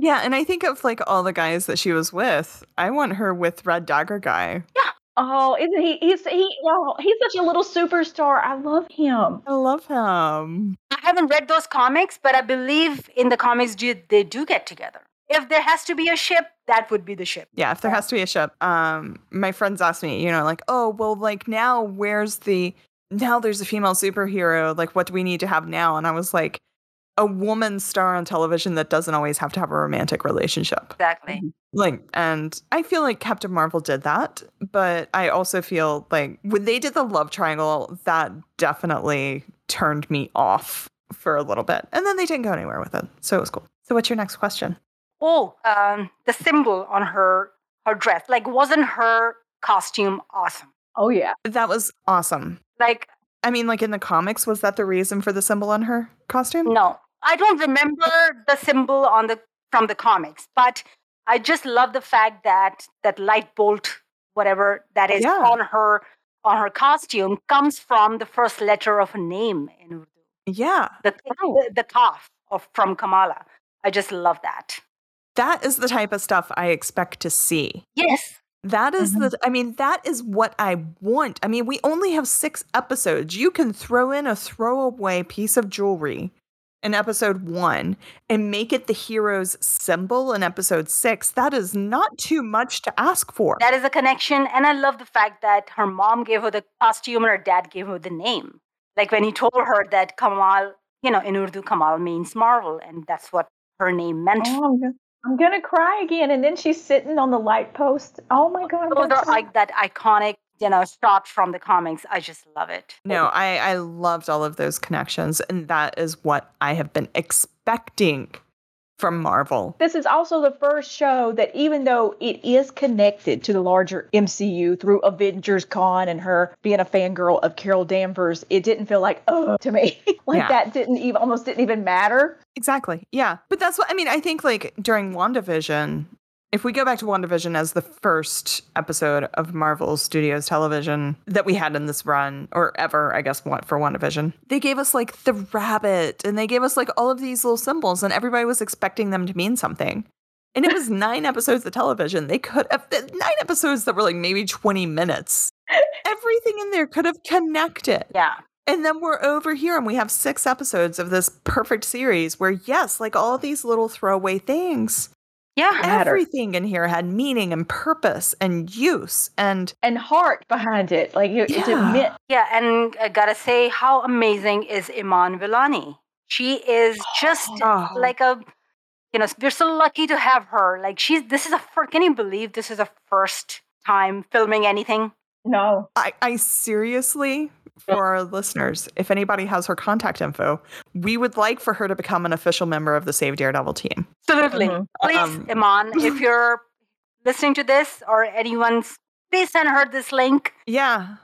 Yeah, and I think of like all the guys that she was with. I want her with Red Dagger guy. Yeah. Oh, isn't he? He's he. Oh, he's such a little superstar. I love him. I love him. I haven't read those comics, but I believe in the comics they do get together. If there has to be a ship, that would be the ship. Yeah, if there has to be a ship. Um, my friends asked me, you know, like, oh, well, like now, where's the now? There's a female superhero. Like, what do we need to have now? And I was like, a woman star on television that doesn't always have to have a romantic relationship. Exactly. Mm-hmm. Like, and I feel like Captain Marvel did that, but I also feel like when they did the love triangle, that definitely turned me off for a little bit. And then they didn't go anywhere with it. So it was cool. So what's your next question? Oh, um, the symbol on her her dress. Like, wasn't her costume awesome? Oh yeah. That was awesome. Like I mean, like in the comics, was that the reason for the symbol on her costume? No. I don't remember the symbol on the from the comics, but I just love the fact that that light bolt, whatever that is Yeah. on her on her costume, comes from the first letter of a name in Urdu. Yeah. The the, the Kaf of from Kamala. I just love that. That is the type of stuff I expect to see. Yes. That is Mhm. the, I mean, that is what I want. I mean, we only have six episodes. You can throw in a throwaway piece of jewelry in episode one and make it the hero's symbol in episode six. That is not too much to ask for. That is a connection. And I love the fact that her mom gave her the costume and her dad gave her the name. Like when he told her that Kamal, you know, in Urdu, Kamal means Marvel. And that's what her name meant. Oh, I'm gonna, cry again. And then she's sitting on the light post. Oh my god. I'm Those are like that iconic, you know, shot from the comics. I just love it. No, I, I loved all of those connections. And that is what I have been expecting from Marvel. This is also the first show that, even though it is connected to the larger MCU through Avengers Con and her being a fangirl of Carol Danvers, it didn't feel like, oh, to me. like Yeah. that didn't even, almost didn't even matter. Exactly. Yeah. But that's what I mean. I think like during WandaVision, if we go back to WandaVision as the first episode of Marvel Studios television that we had in this run, or ever, I guess, what for WandaVision, they gave us like the rabbit and they gave us like all of these little symbols, and everybody was expecting them to mean something. And it was nine episodes of television. They could have nine episodes that were like maybe 20 minutes. Everything in there could have connected. Yeah. And then we're over here and we have six episodes of this perfect series where, yes, like all these little throwaway things, Yeah. Matter. everything in here had meaning and purpose and use. And And heart behind it. Like it, it Yeah. meant Yeah. And I gotta say, how amazing is Iman Vellani? She is just Oh. like a, you know, we're so lucky to have her. Like she's, this is a, fir- can you believe this is a first time filming anything? no. I, I seriously, for our listeners, if anybody has her contact info, we would like for her to become an official member of the Save Daredevil team. Absolutely. Mhm. Please, Um, Iman, if you're listening to this or anyone's, please send her this link Yeah.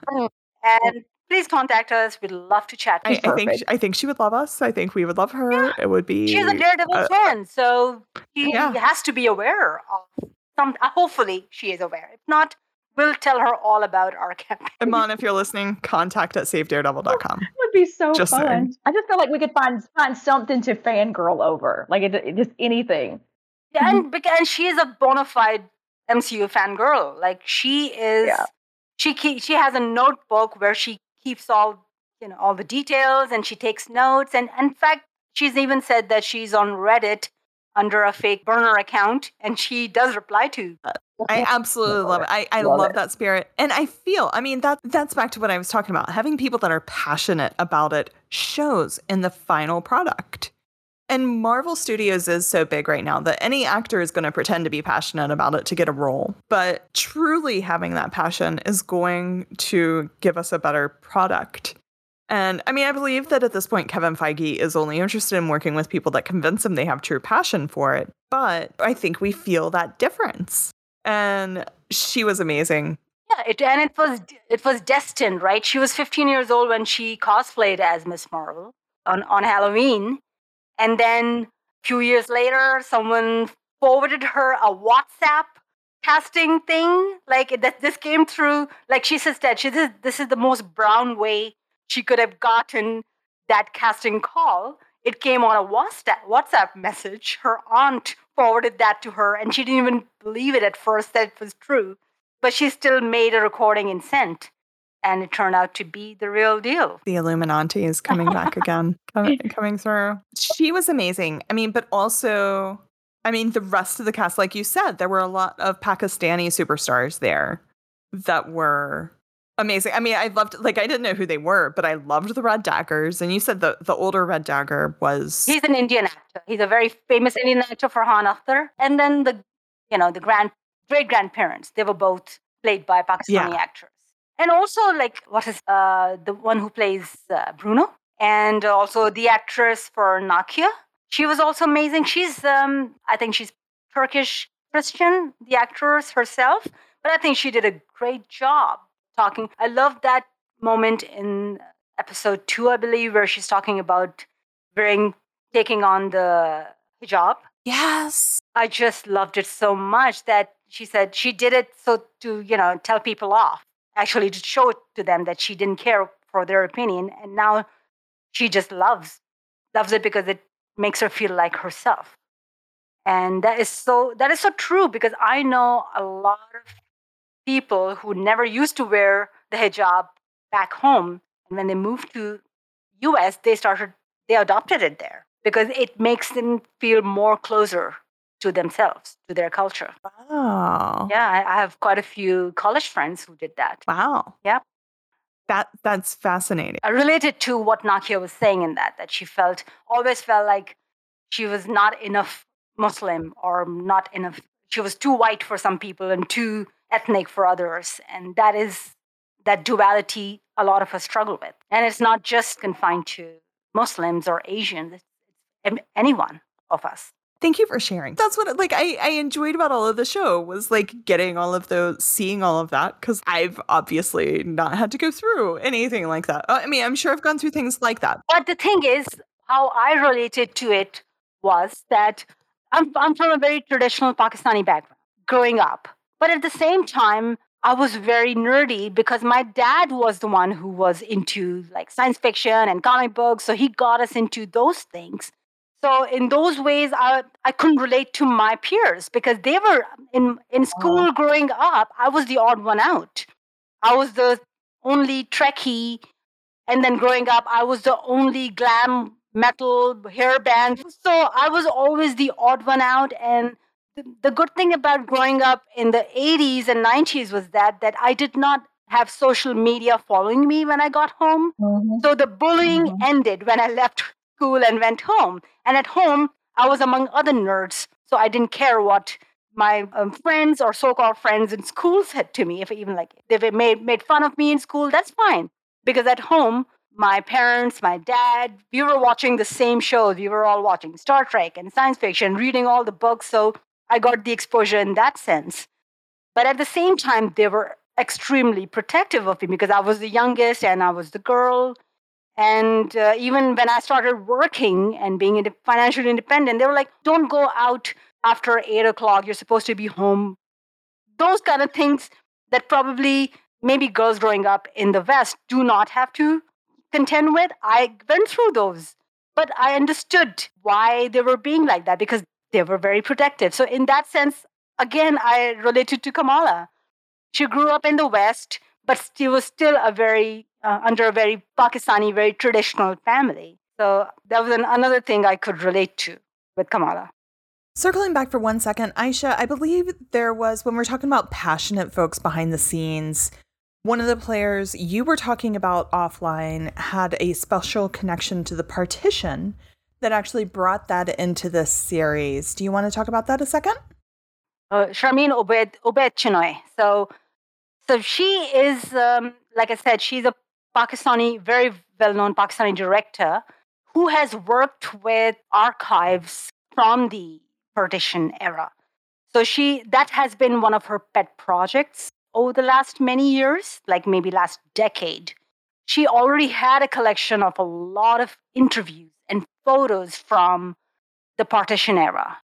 and please contact us. We'd love to chat. I. I think perfect. I think she would love us. I think we would love her. It would be She's a Daredevil uh, fan, so she yeah. has to be aware of some. uh, Hopefully, she is aware. If not, we'll tell her all about our campaign. Iman, if you're listening, contact at savedaredevil.com. It would be so Just fun. saying. I just feel like we could find find something to fangirl over. Like it, it- just anything. Yeah, and mm-hmm. because she is a bona fide MCU fangirl. Like she is. Yeah. She keep, she has a notebook where she keeps all you know all the details and she takes notes. And in fact, she's even said that she's on Reddit under a fake burner account, and she does reply to. I absolutely love it. I, I Love love it. that spirit. And I feel, I mean, that that's back to what I was talking about. Having people that are passionate about it shows in the final product. And Marvel Studios is so big right now that any actor is going to pretend to be passionate about it to get a role. But truly having that passion is going to give us a better product. And I mean, I believe that at this point, Kevin Feige is only interested in working with people that convince him they have true passion for it. But I think we feel that difference. And she was amazing. Yeah, it, and it was it was destined, right? She was 15 years old when she cosplayed as Miss Marvel on, on Halloween. And then a few years later, someone forwarded her a WhatsApp casting thing. Like that this came through, like she says that she this, this is the most brown way she could have gotten that casting call. It came on a WhatsApp WhatsApp message. Her aunt forwarded that to her, and she didn't even believe it at first that it was true. But she still made a recording and sent and it turned out to be the real deal. The Illuminati is coming back again, coming, coming through. She was amazing. I mean, but also, I mean, the rest of the cast, like you said, there were a lot of Pakistani superstars there that were amazing. I mean, I loved like I didn't know who they were, but I loved the Red Daggers. And you said the the older Red Dagger was he's an Indian actor. He's a very famous Indian actor Farhan Akhtar. And then the you know the grand great grandparents. They were both played by Pakistani yeah. actors and also like what is uh, the one who plays uh, Bruno, and also the actress for Nakia. She was also amazing. She's um, I think she's Turkish Christian, the actress herself, but I think she did a great job talking. I love that moment in episode two, I believe, where she's talking about wearing taking on the hijab. Yes. I just loved it so much that she said she did it so to, you know, tell people off actually to show to them that she didn't care for their opinion and now she just loves loves it because it makes her feel like herself and that is so that is so true because i know a lot of people who never used to wear the hijab back home and when they moved to us they started they adopted it there because it makes them feel more closer to themselves, to their culture. Wow. Yeah, I, have quite a few college friends who did that. Wow. Yeah. That that's fascinating. I related to what Nakia was saying in that, that she felt always felt like she was not enough Muslim or not enough she was too white for some people and too ethnic for others. And that is that duality a lot of us struggle with. And it's not just confined to Muslims or Asians, it's anyone of us thank you for sharing. That's what like I I enjoyed about all of the show was like getting all of those seeing all of that cuz I've obviously not had to go through anything like that. Uh, I mean, I'm sure I've gone through things like that. But the thing is how I related to it was that I'm I'm from a very traditional Pakistani background growing up. But at the same time, I was very nerdy because my dad was the one who was into like science fiction and comic books. So he got us into those things. So in those ways, I, I couldn't relate to my peers because they were in, in school oh. growing up. I was the odd one out. I was the only Trekkie. And then growing up, I was the only glam metal hair band. So I was always the odd one out. And the, good thing about growing up in the 80s and 90s was that that I did not have social media following me when I got home. Mm-hmm. So the bullying mm-hmm. ended when I left school and went home. And at home, I was among other nerds, so I didn't care what my um, friends or so-called friends in school said to me. If even like they made made fun of me in school, that's fine because at home, my parents, my dad, we were watching the same shows. We were all watching Star Trek and science fiction, reading all the books. So I got the exposure in that sense. But at the same time, they were extremely protective of me because I was the youngest and I was the girl. And uh, even when I started working and being financially independent, they were like, don't go out after eight o'clock. You're supposed to be home. Those kind of things that probably maybe girls growing up in the West do not have to contend with. I went through those, but I understood why they were being like that because they were very protective. So, in that sense, again, I related to Kamala. She grew up in the West, but she was still a very uh, under a very Pakistani, very traditional family. So that was an, another thing I could relate to with Kamala. Circling back for one second, Aisha, I believe there was, when we're talking about passionate folks behind the scenes, one of the players you were talking about offline had a special connection to the partition that actually brought that into this series. Do you want to talk about that a second? Uh, Sharmeen Obaid Obaid Chinoy. So, so she is, um, like I said, she's a Pakistani, very well-known Pakistani director who has worked with archives from the partition era. So she that has been one of her pet projects over the last many years, like maybe last decade. She already had a collection of a lot of interviews photos from the partition era,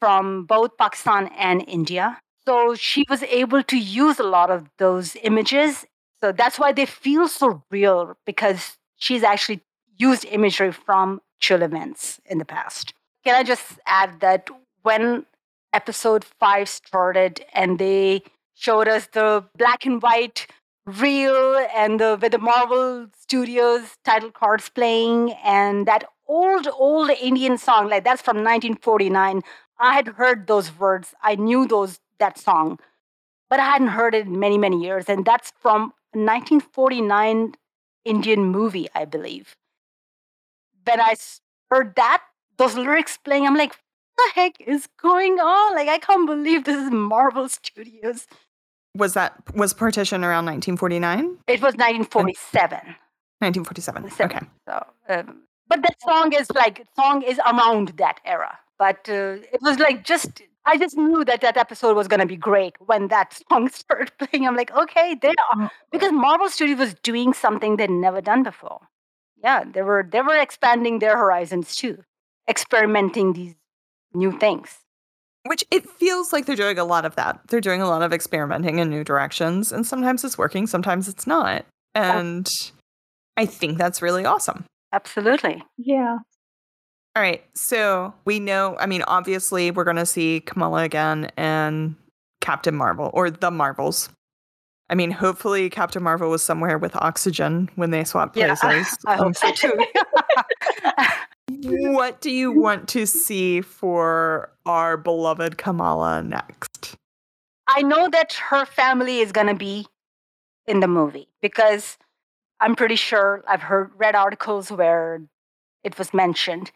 from both Pakistan and India. So she was able to use a lot of those images. So that's why they feel so real because she's actually used imagery from chill events in the past. Can I just add that when episode five started and they showed us the black and white reel and the with the Marvel Studios title cards playing and that old old Indian song like that's from 1949. I had heard those words. I knew those that song, but I hadn't heard it in many many years and that's from 1949 Indian movie, I believe. When I heard that those lyrics playing, I'm like, what the heck is going on? Like, I can't believe this is Marvel Studios. Was that was partition around 1949? It was 1947. 1947. Okay. So, um, but that song is like song is around that era. But uh, it was like just I just knew that that episode was going to be great when that song started playing. I'm like, okay, they are mm. because Marvel Studios was doing something they'd never done before. Yeah, they were they were expanding their horizons too, experimenting these new things. Which it feels like they're doing a lot of that. They're doing a lot of experimenting in new directions, and sometimes it's working, sometimes it's not. And I think that's really awesome. Absolutely. Yeah. All right. So we know, I mean, obviously, we're going to see Kamala again and Captain Marvel or the Marvels. I mean, hopefully, Captain Marvel was somewhere with oxygen when they swapped places. Yeah, I, I hope so too. what do you want to see for our beloved Kamala next? I know that her family is going to be in the movie because I'm pretty sure I've heard read articles where it was mentioned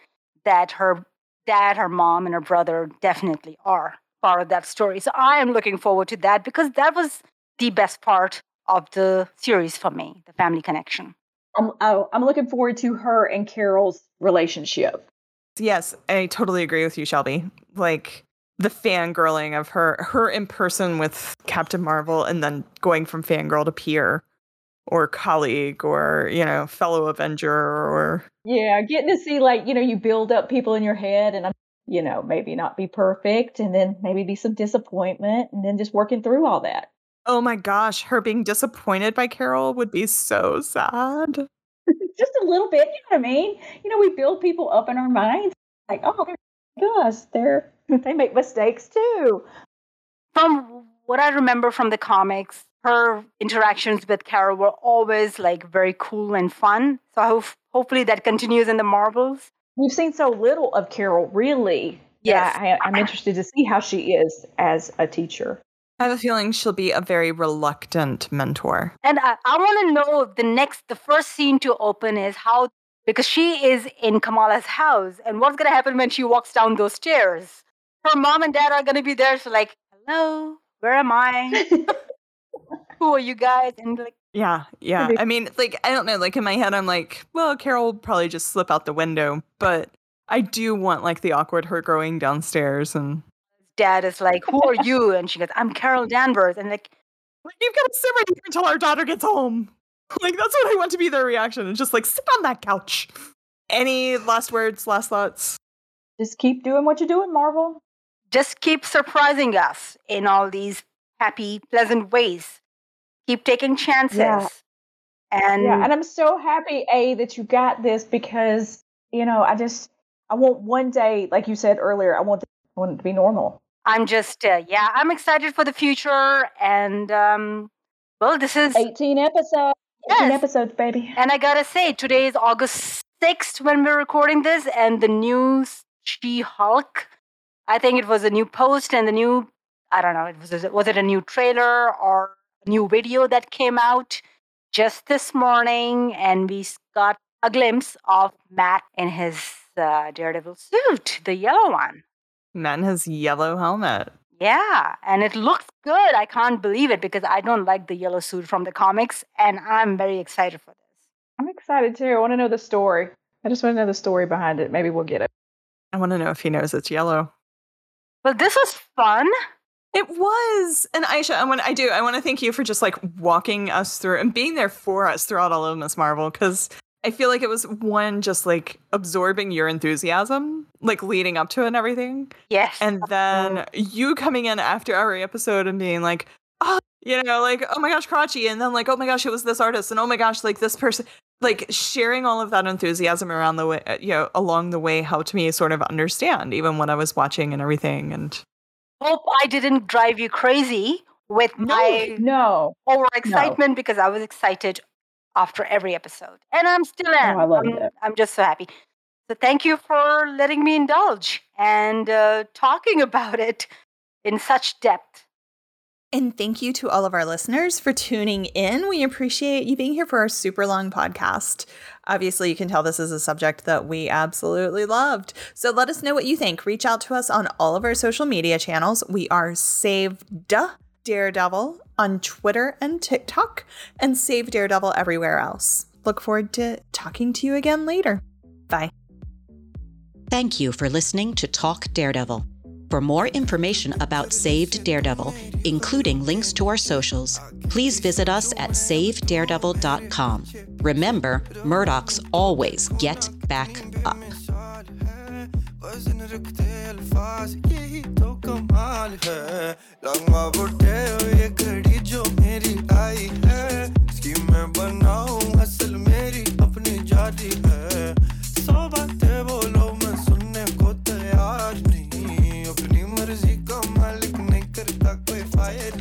that her dad, her mom, and her brother definitely are part of that story. So I am looking forward to that because that was the best part of the series for me, the family connection. I'm oh, I'm looking forward to her and Carol's relationship. Yes, I totally agree with you, Shelby. Like the fangirling of her her in person with Captain Marvel and then going from fangirl to peer or colleague or, you know, fellow Avenger or Yeah, getting to see like, you know, you build up people in your head and you know, maybe not be perfect and then maybe be some disappointment and then just working through all that. Oh my gosh, her being disappointed by Carol would be so sad. Just a little bit, you know what I mean? You know, we build people up in our minds like, oh, they're gosh, they're they make mistakes too. From what I remember from the comics, her interactions with Carol were always like very cool and fun. So I hope hopefully that continues in the Marvels. We've seen so little of Carol, really. Yeah, I, I'm interested to see how she is as a teacher. I have a feeling she'll be a very reluctant mentor. And I, I want to know the next, the first scene to open is how, because she is in Kamala's house, and what's going to happen when she walks down those stairs? Her mom and dad are going to be there. So, like, hello, where am I? Who are you guys? And like, yeah, yeah. I mean, like, I don't know. Like, in my head, I'm like, well, Carol will probably just slip out the window, but I do want, like, the awkward her going downstairs and dad is like, "Who are you?" And she goes, "I'm Carol Danvers." And like, you've got to sit right here until our daughter gets home. Like that's what I want to be their reaction. And just like sit on that couch. Any last words, last thoughts? Just keep doing what you're doing, Marvel. Just keep surprising us in all these happy, pleasant ways. Keep taking chances. Yeah. And yeah, and I'm so happy, A, that you got this because, you know, I just I want one day, like you said earlier, I want I want it to be normal. I'm just, uh, yeah, I'm excited for the future. And, um, well, this is 18 episodes. Yes. 18 episodes, baby. And I gotta say, today is August 6th when we're recording this, and the new She Hulk, I think it was a new post and the new, I don't know, it was, was it a new trailer or a new video that came out just this morning? And we got a glimpse of Matt in his uh, Daredevil suit, the yellow one. Man his yellow helmet. Yeah, and it looks good. I can't believe it because I don't like the yellow suit from the comics, and I'm very excited for this. I'm excited too. I want to know the story. I just want to know the story behind it. Maybe we'll get it. I want to know if he knows it's yellow. Well, this was fun. It was. And Aisha, I want I do. I want to thank you for just like walking us through and being there for us throughout all of Miss Marvel cuz I feel like it was one just like absorbing your enthusiasm, like leading up to it and everything. Yes. And then you coming in after every episode and being like, oh, you know, like, oh my gosh, Karachi. And then like, oh my gosh, it was this artist. And oh my gosh, like this person, like sharing all of that enthusiasm around the way, you know, along the way helped me sort of understand even when I was watching and everything. And hope I didn't drive you crazy with my No. over excitement because I was excited after every episode. And I'm still am. I loved I'm, it. I'm just so happy. So thank you for letting me indulge and uh, talking about it in such depth. And thank you to all of our listeners for tuning in. We appreciate you being here for our super long podcast. Obviously, you can tell this is a subject that we absolutely loved. So let us know what you think. Reach out to us on all of our social media channels. We are Saved Daredevil on Twitter and TikTok, and Save Daredevil everywhere else. Look forward to talking to you again later. Bye. Thank you for listening to Talk Daredevil. For more information about Saved Daredevil, including links to our socials, please visit us at savedaredevil.com. Remember, Murdocks always get back up. Lang var borte जो मेरी आई है, इसकी मैं बनाऊँ असल मेरी अपनी जारी है। सौ बातें बोलो, मैं सुनने को तैयार नहीं। अपनी मर्ज़ी का मालिक नहीं करता कोई फायर